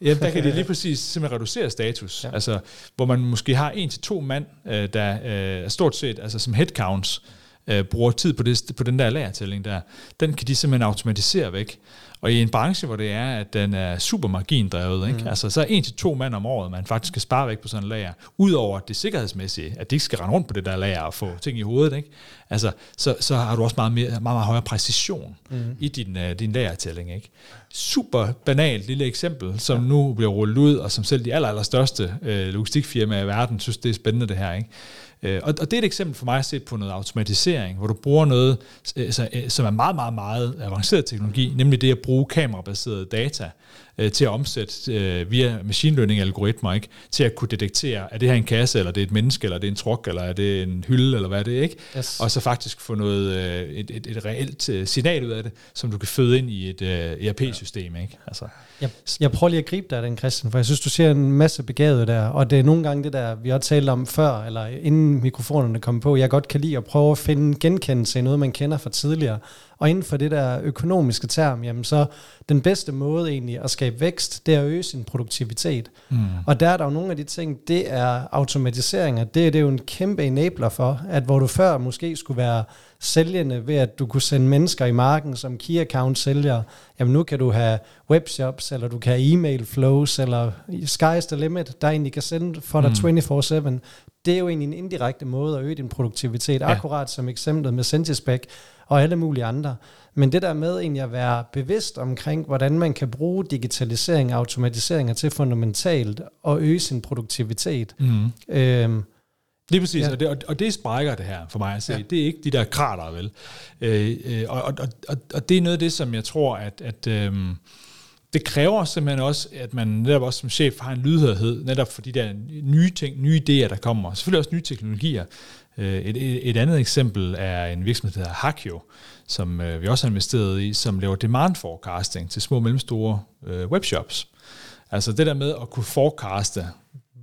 Ja, der kan de lige præcis simpelthen reducere status. Ja. Altså, hvor man måske har en til to mand, øh, der øh, stort set, altså som headcounts, øh, bruger tid på, det, på den der lagertælling der, den kan de simpelthen automatisere væk. Og i en branche, hvor det er, at den er super margindrevet, ikke? Mm. Altså, så er en til to mand om året, man faktisk skal spare væk på sådan en lager, udover det sikkerhedsmæssige, at de ikke skal rende rundt på det der lager og få ting i hovedet. Ikke? Altså, så, så har du også meget, mere, meget, meget højere præcision mm. i din, uh, din lagertælling. Ikke? Super banalt lille eksempel, som ja. nu bliver rullet ud, og som selv de aller, aller største uh, logistikfirmaer i verden synes, det er spændende det her. Ikke? Øh, og, og det er et eksempel for mig at se på noget automatisering, hvor du bruger noget, øh, altså, øh, som er meget, meget, meget avanceret teknologi, nemlig det at bruge kamerabaseret data øh, til at omsætte øh, via machine learning algoritmer, ikke? til at kunne detektere, er det her en kasse, eller er det et menneske, eller er det en truck, eller er det en hylde, eller hvad er det, ikke? Yes. Og så faktisk få noget, øh, et, et, et reelt øh, signal ud af det, som du kan føde ind i et øh, ERP-system, ikke? Altså. Jeg, jeg prøver lige at gribe dig den, Christian, for jeg synes, du ser en masse begavet der, og det er nogle gange det der, vi har talt om før, eller inden mikrofonerne kom på, jeg godt kan lide at prøve at finde genkendelse i noget, man kender fra tidligere, og inden for det der økonomiske term, jamen så den bedste måde egentlig at skabe vækst, det er at øge sin produktivitet. Mm. Og der er der jo nogle af de ting, det er automatiseringer, det, det er jo en kæmpe enabler for, at hvor du før måske skulle være sælgende ved, at du kunne sende mennesker i marken som key account sælger, jamen nu kan du have webshops, eller du kan have e-mail flows, eller sky's the limit, der egentlig kan sende for dig mm. 24-7. Det er jo egentlig en indirekte måde at øge din produktivitet, ja. akkurat som eksemplet med Centispec, og alle mulige andre. Men det der med egentlig at være bevidst omkring, hvordan man kan bruge digitalisering og automatiseringer til fundamentalt at øge sin produktivitet. Mm. Øhm, Lige præcis, ja. og, det, og det sprækker det her for mig at se. Ja. Det er ikke de der krater, vel? Øh, øh, og, og, og, og det er noget af det, som jeg tror, at, at øhm, det kræver simpelthen også, at man netop også som chef har en lydhørhed, netop for de der nye ting, nye idéer, der kommer. Selvfølgelig også nye teknologier. Øh, et, et, et andet eksempel er en virksomhed, der hedder Hakio, som øh, vi også har investeret i, som laver demand forecasting til små og mellemstore øh, webshops. Altså det der med at kunne forecaste,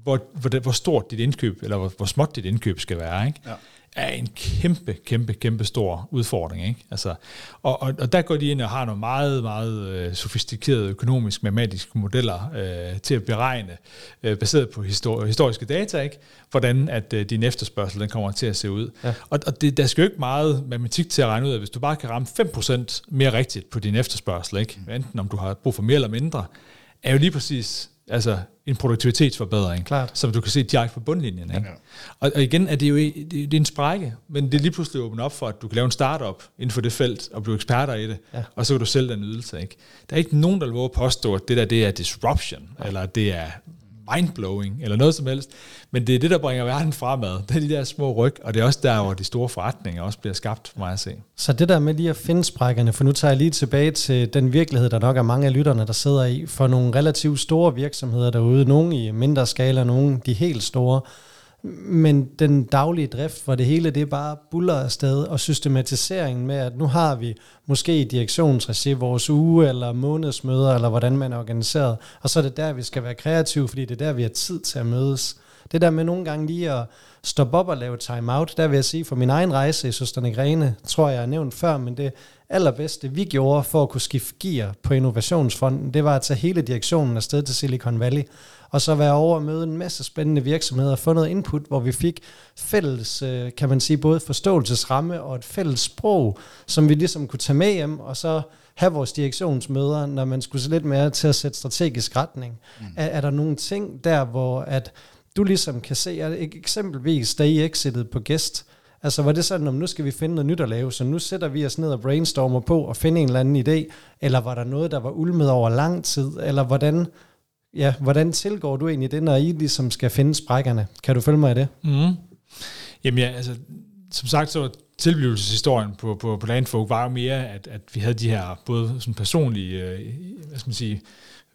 hvor, hvor, hvor stort dit indkøb, eller hvor, hvor småt dit indkøb skal være. Ikke? Ja er en kæmpe, kæmpe, kæmpe stor udfordring. Ikke? Altså, og, og, og der går de ind og har nogle meget, meget øh, sofistikerede økonomisk matematiske modeller øh, til at beregne, øh, baseret på histori- historiske data, ikke? hvordan at øh, din efterspørgsel den kommer til at se ud. Ja. Og, og det, der skal jo ikke meget matematik til at regne ud af, hvis du bare kan ramme 5% mere rigtigt på din efterspørgsel, ikke? enten om du har brug for mere eller mindre, er jo lige præcis altså en produktivitetsforbedring, Klart. som du kan se direkte på bundlinjen. Ikke? Ja. Og, og igen er det jo det, det er en sprække, men det er lige pludselig åbent op for, at du kan lave en startup inden for det felt, og blive eksperter i det, Ja. og så kan du sælge den ydelse. Ikke? Der er ikke nogen, der våge at påstå, at det der det er disruption, eller at det er mindblowing, eller noget som helst, men det er det, der bringer verden fremad. Det er de der små ryg, og det er også der, hvor de store forretninger også bliver skabt, for mig at se. Så det der med lige at finde sprækkerne, for nu tager jeg lige tilbage til den virkelighed, der nok er mange af lytterne, der sidder i, for nogle relativt store virksomheder derude, nogle i mindre skala, nogle de helt store, men den daglige drift, hvor det hele det bare buller afsted, og systematiseringen med, at nu har vi måske i direktionsregi vores uge, eller månedsmøder, eller hvordan man er organiseret, og så er det der, vi skal være kreative, fordi det er der, vi har tid til at mødes. Det der med nogle gange lige at stoppe op og lave time-out, der vil jeg sige, for min egen rejse i Søsterne Grene, tror jeg, jeg har nævnt før, men det allerbedste, vi gjorde for at kunne skifte gear på Innovationsfonden, det var at tage hele direktionen afsted til Silicon Valley, og så være over og møde en masse spændende virksomheder og få noget input, hvor vi fik fælles, øh, kan man sige, både forståelsesramme og et fælles sprog, som vi ligesom kunne tage med hjem, og så have vores direktionsmøder, når man skulle se lidt mere til at sætte strategisk retning. Mm. Er, er der nogle ting der, hvor at du ligesom kan se, at eksempelvis da I exitede på gæst, altså var det sådan, om nu skal vi finde noget nyt at lave, så nu sætter vi os ned og brainstormer på og finde en eller anden idé, eller var der noget, der var ulmet over lang tid, eller hvordan, ja, hvordan tilgår du egentlig det, når I ligesom skal finde sprækkerne? Kan du følge mig i det? Mm. Jamen ja, altså, som sagt, så tilblivelseshistorien på, på, på Landfolk var jo mere, at, at vi havde de her både sådan personlige, øh, hvad skal man sige,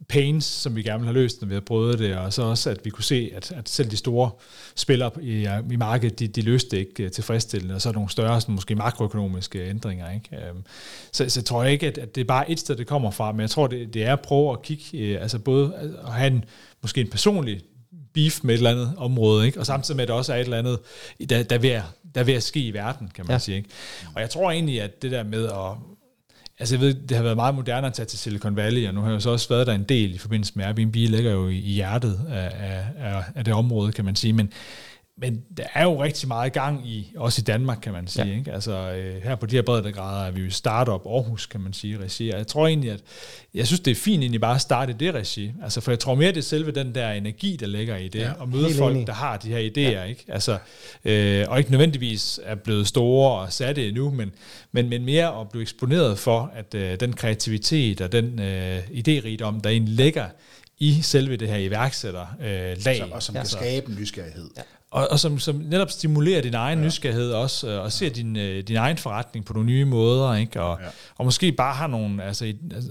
pains, som vi gerne ville have løst, når vi havde prøvet det, og så også, at vi kunne se, at, at selv de store spillere i, i markedet, de, de løste det ikke øh, tilfredsstillende, og så nogle større, sådan, måske makroøkonomiske ændringer. Ikke? Øhm, Så, så jeg tror ikke, at, at det er bare et sted, det kommer fra, men jeg tror, det, det er at prøve at kigge, øh, altså både at have en, måske en personlig beef med et eller andet område, ikke? og samtidig med, at der også er et eller andet, der, der, er ved at, der er ved at ske i verden, kan man ja. sige. Ikke? Og jeg tror egentlig, at det der med at Altså jeg ved, det har været meget moderne at tage til Silicon Valley, og nu har jeg så også været der en del i forbindelse med Airbnb, ligger jo i hjertet af, af, af det område, kan man sige, men, men der er jo rigtig meget gang i, også i Danmark, kan man sige. Ja. Ikke? Altså øh, her på de her breddegrader er vi jo startup Aarhus, kan man sige, regi. Og jeg tror egentlig, at jeg synes, det er fint egentlig bare at starte det regi. Altså, for jeg tror mere, det er selve den der energi, der ligger i det, Ja, og møde folk, enig. der har de her idéer, ja. ikke? Altså, øh, og ikke nødvendigvis er blevet store og satte endnu, men, men, men mere at blive eksponeret for, at øh, den kreativitet og den øh, idérigdom, der egentlig ligger i selve det her iværksætter øh, lag. Som, og som Ja. kan skabe en nysgerrighed. Ja. Og, og som, som netop stimulerer din egen ja. nysgerrighed også, øh, og ser din, øh, din egen forretning på nogle nye måder, ikke? Og, Ja. ja. og måske bare har nogle, altså, et- altså,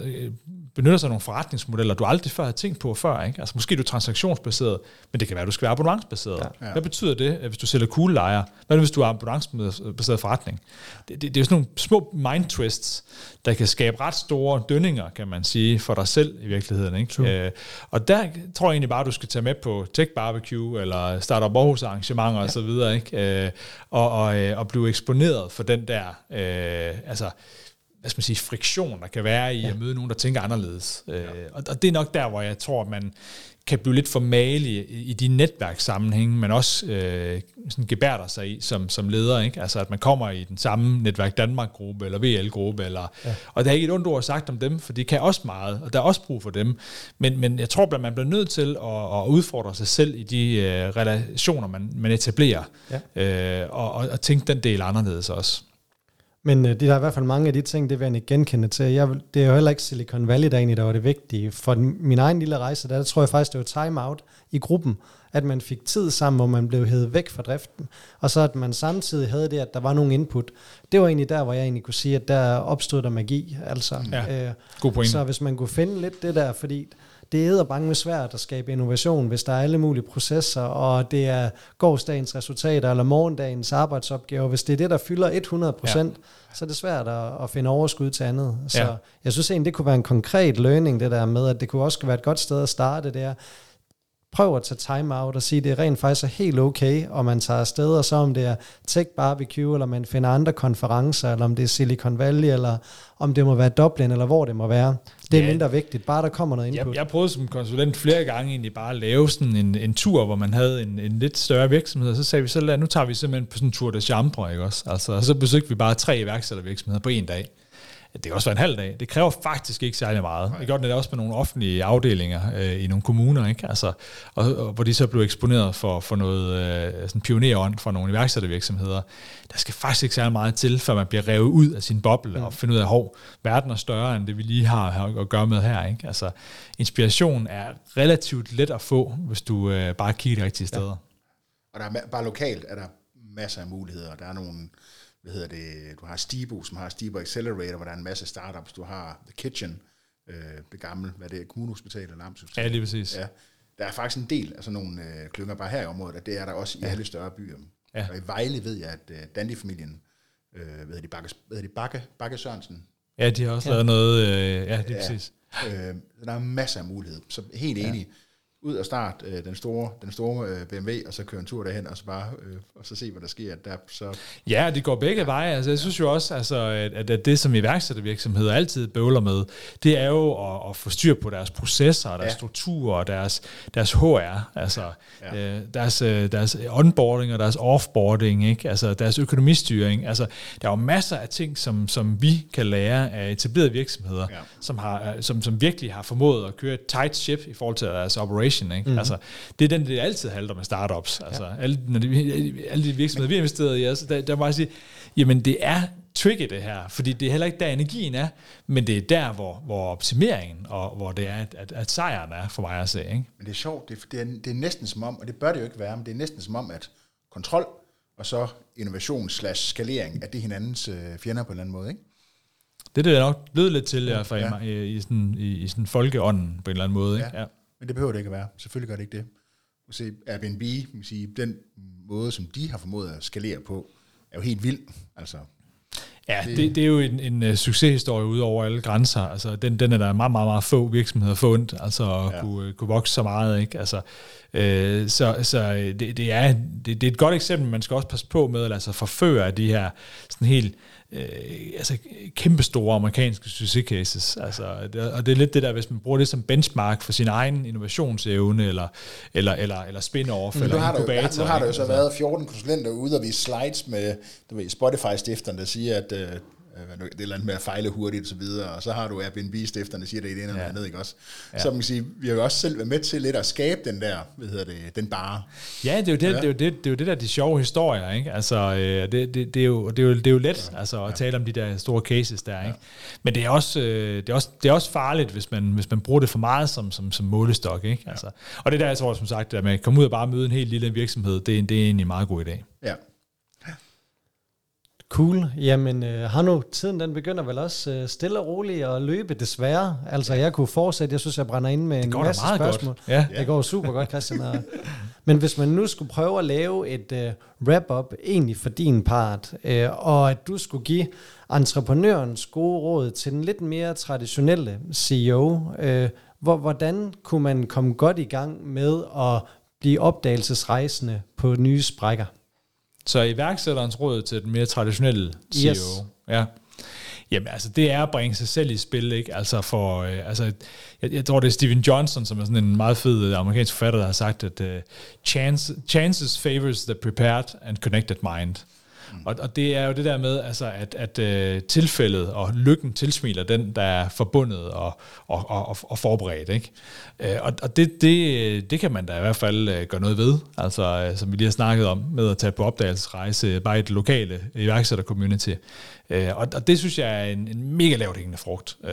benytter sig af nogle forretningsmodeller, du aldrig før har tænkt på før. Ikke? Altså måske er du transaktionsbaseret, men det kan være, at du skal være abonnementsbaseret. Ja. Hvad betyder det, hvis du sælger kuglelejer? Hvad hvis du har abonnementsbaseret forretning? Det, det, det er jo sådan nogle små mind twists, der kan skabe ret store dønninger, kan man sige, for dig selv i virkeligheden. Ikke? Øh, og der tror jeg egentlig bare, at du skal tage med på Tech Barbecue, eller Startup Aarhus arrangementer ja. og så videre, ikke? Øh, og, og, øh, og blive eksponeret for den der, øh, altså, hvad skal man sige, friktion, der kan være i ja. at møde nogen, der tænker anderledes. Ja. Øh, og, og det er nok der, hvor jeg tror, at man kan blive lidt for malig i, i de netværkssammenhænge, man også øh, sådan gebærder sig i som, som leder. Ikke? Altså at man kommer i den samme Netværk Danmark-gruppe, eller VL-gruppe, eller, ja. og der er ikke et ondt ord sagt om dem, for de kan også meget, og der er også brug for dem. Men, men jeg tror, at man bliver nødt til at, at udfordre sig selv i de øh, relationer, man, man etablerer, ja. øh, og, og, og tænke den del anderledes også. Men øh, det der er i hvert fald mange af de ting, det vil jeg ikke genkende til. Jeg, det er jo heller ikke Silicon Valley, der egentlig der var det vigtige. For den- min egen lille rejse, der, der tror jeg faktisk, det var time-out i gruppen. At man fik tid sammen, hvor man blev hævet væk fra driften. Og så at man samtidig havde det, at der var nogle input. Det var egentlig der, hvor jeg egentlig kunne sige, at der opstod der magi. Altså, Ja, øh, God pointe. så hvis man kunne finde lidt det der, fordi det er bange med svært at skabe innovation, hvis der er alle mulige processer, og det er gårdsdagens resultater, eller morgendagens arbejdsopgaver. Hvis det er det, der fylder 100 procent, ja. så er det svært at, at finde overskud til andet. Så Ja. jeg synes egentlig, det kunne være en konkret learning, det der med, at det kunne også være et godt sted at starte, det er, prøv at tage time out og sige, at det rent faktisk er helt okay, og man tager afsted, og så om det er Tech Barbecue, eller man finder andre konferencer, eller om det er Silicon Valley, eller om det må være Dublin, eller hvor det må være. Det er Ja. mindre vigtigt, bare der kommer noget input. Jeg, jeg prøvede som konsulent flere gange egentlig bare at lave sådan en, en tur, hvor man havde en, en lidt større virksomhed, og så sagde vi så, lad, nu tager vi simpelthen på sådan en tur de chambre, ikke også? Altså, og så besøgte vi bare tre iværksættervirksomheder på en dag. Det kan også være en halv dag. Det kræver faktisk ikke særlig meget. Nej. Det gør det også med nogle offentlige afdelinger øh, i nogle kommuner, ikke? Altså, og, og, hvor de så blev eksponeret for, for noget øh, sådan pionerånd fra nogle iværksættervirksomheder. Der skal faktisk ikke særlig meget til, før man bliver revet ud af sin boble mm. og finder ud af, at verden er større end det, vi lige har at gøre med her. Ikke? Altså, inspiration er relativt let at få, hvis du øh, bare kigger de rigtige steder. Ja. Og der er bare lokalt er der masser af muligheder. Der er nogle, hvad hedder det, du har Stibo, som har Stibo Accelerator, hvor der er en masse startups. Du har The Kitchen, øh, det gamle, hvad det er, kommunehospital eller amtshospital. Ja, lige præcis. Ja. Der er faktisk en del af sådan nogle øh, klynger bare her i området, og det er der også i ja. alle større byer. Ja. Og i Vejle ved jeg, at øh, Dandy-familien, øh, hvad hedder de, Bakke, hvad hedder de, Bakke, Bakke Sørensen? Ja, de har også ja. lavet noget, øh, ja, det er ja. præcis. Øh, der er masser af mulighed, så helt enig. Ja ud og start øh, den store, den store øh, BMW, og så køre en tur derhen, og så bare øh, og så se, hvad der sker. Der, så, ja, det går begge ja. veje. Altså, jeg synes jo også, altså, at, at det, som iværksættervirksomheder altid bøvler med, det er jo at, at få styr på deres processer, deres ja. strukturer, deres, deres HR, altså ja. øh, deres, øh, deres onboarding og deres offboarding, ikke? Altså, deres økonomistyring. Altså, der er jo masser af ting, som, som vi kan lære af etablerede virksomheder, ja. som, har, øh, som, som virkelig har formået at køre et tight ship i forhold til deres operation valuation. Ikke? Mm. Altså, det er den, det altid halter med startups. Altså, ja. alle, når de, alle de virksomheder, vi har investeret i, altså, der, der må jeg sige, jamen det er tricky det her, fordi det er heller ikke der energien er, men det er der, hvor, hvor optimeringen og hvor det er, at, at, at sejren er for mig at se. Ikke? Men det er sjovt, det, det, er, det er næsten som om, og det bør det jo ikke være, men det er næsten som om, at kontrol og så innovation slash skalering, at det er hinandens øh, fjender på en eller anden måde, ikke? Det er det nok lød lidt til, fald ja. i, i, sådan, i, i sådan folkeånden på en eller anden måde. Ikke? Ja. ja. Men det behøver det ikke at være. Selvfølgelig gør det ikke det. Se, Airbnb, man sige, den måde, som de har formået at skalere på, er jo helt vild. Altså, Ja, det, det, det er jo en, en uh, succeshistorie ud over alle grænser. Altså, den, den er der meget, meget, meget få virksomheder fundet, altså at ja. kunne, kunne vokse så meget. Ikke? Altså, øh, så så det, det, er, det, det er et godt eksempel, man skal også passe på med at lade sig forføre af de her sådan helt øh, altså kæmpestore amerikanske succes cases. Altså, det, og det er lidt det der, hvis man bruger det som benchmark for sin egen innovationsevne, eller, eller, eller, eller spin-off, eller har inkubator. Der, nu har der jo så været 14 konsulenter ude og vise slides med du ved, Spotify-stifteren, der siger, at øh, Øh, det er eller andet med at fejle hurtigt og så videre, og så har du Airbnb-stifterne, der siger det i det ene eller ja. andet, ikke også? Ja. Så man kan sige, vi har jo også selv været med til lidt at skabe den der, hvad hedder det, den bare. Ja, det er jo det, ja. det, er jo det, det, er jo det der, de sjove historier, ikke? Altså, øh, det, det, det, er jo, det, er jo, det er jo let ja. altså, at ja. tale om de der store cases der, ikke? Ja. Men det er, også, øh, det, er også, det er også farligt, hvis man, hvis man bruger det for meget som, som, som målestok, ikke? Ja. Altså, og det der, jeg tror, som sagt, at man komme ud og bare møde en helt lille virksomhed, det, det er egentlig en meget god idé. Ja. Cool. Jamen, øh, har nu tiden den begynder vel også øh, stille og roligt at løbe, desværre. Altså, jeg kunne fortsætte. Jeg synes, jeg brænder ind med en masse spørgsmål. Godt. Ja. Det går super godt, Christian. Men hvis man nu skulle prøve at lave et øh, wrap-up egentlig for din part, øh, og at du skulle give entreprenørens gode råd til den lidt mere traditionelle CEO, øh, hvor, hvordan kunne man komme godt i gang med at blive opdagelsesrejsende på nye sprækker? Så iværksætterens råd til den mere traditionelle CEO. Yes. Ja. Jamen, altså, det er at bringe sig selv i spil, ikke? Altså, for, øh, altså, jeg, jeg tror, det er Steven Johnson, som er sådan en meget fed øh, amerikansk forfatter, der har sagt, at uh, chance, chances favors the prepared and connected mind. Mm. Og, og det er jo det der med, altså, at, at øh, tilfældet og lykken tilsmiler den, der er forbundet og, og, og, og forberedt. Ikke? Øh, og og det, det, det kan man da i hvert fald øh, gøre noget ved, altså, øh, som vi lige har snakket om, med at tage på opdagelsesrejse bare i det lokale iværksætter-community. Øh, og, og det synes jeg er en, en mega lavt hængende frugt, øh,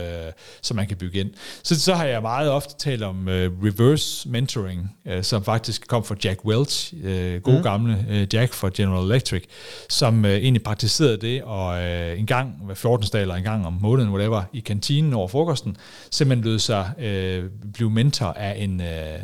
som man kan bygge ind. Så, så har jeg meget ofte talt om øh, reverse mentoring, øh, som faktisk kom fra Jack Welch, øh, god mm. gamle øh, Jack fra General Electric, som øh, egentlig praktiserede det, og øh, en gang hver 14. dag eller en gang om måneden, whatever, i kantinen over frokosten, simpelthen lød sig øh, blive mentor af en øh,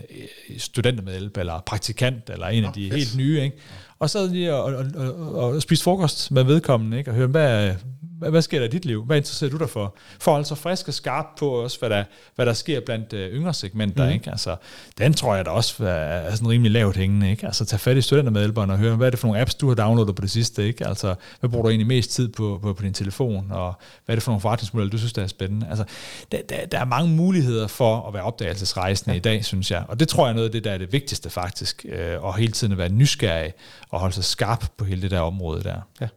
studentermedhjælp, eller praktikant, eller en af de helt nye, ikke? Og så lige og, og, og, og spise frokost med vedkommende, ikke? og høre, hvad, hvad, hvad sker der i dit liv? Hvad interesserer du dig for? For altså frisk og skarp på også, hvad der, hvad der sker blandt uh, yngre segmenter. Mm. Ikke? Altså, den tror jeg da også er sådan rimelig lavt hængende. Ikke? Altså tage fat i studentermedhjælperne og høre, hvad er det for nogle apps, du har downloadet på det sidste? Ikke? Altså, hvad bruger du egentlig mest tid på, på, på din telefon? Og hvad er det for nogle forretningsmodeller, du synes, der er spændende? Altså, der, der, der er mange muligheder for at være opdagelsesrejsende ja. i dag, synes jeg. Og det tror jeg er noget af det, der er det vigtigste faktisk. Øh, og hele tiden at være nysgerrig og holde sig skarp på hele det der område der. Ja.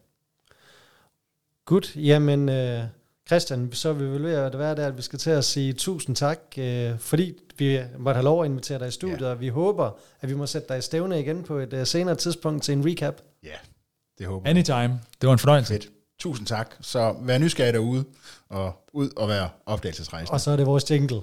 Godt, jamen øh, Christian, så er vi vel ved at være der, at vi skal til at sige tusind tak, øh, fordi vi måtte have lov at invitere dig i studiet, Ja. og vi håber, at vi må sætte dig i stævne igen på et øh, senere tidspunkt til en recap. Ja, det håber jeg. Anytime. Det var en fornøjelse. Fedt. Tusind tak. Så vær nysgerrig derude, og ud og være opdagelsesrejsende. Og så er det vores jingle.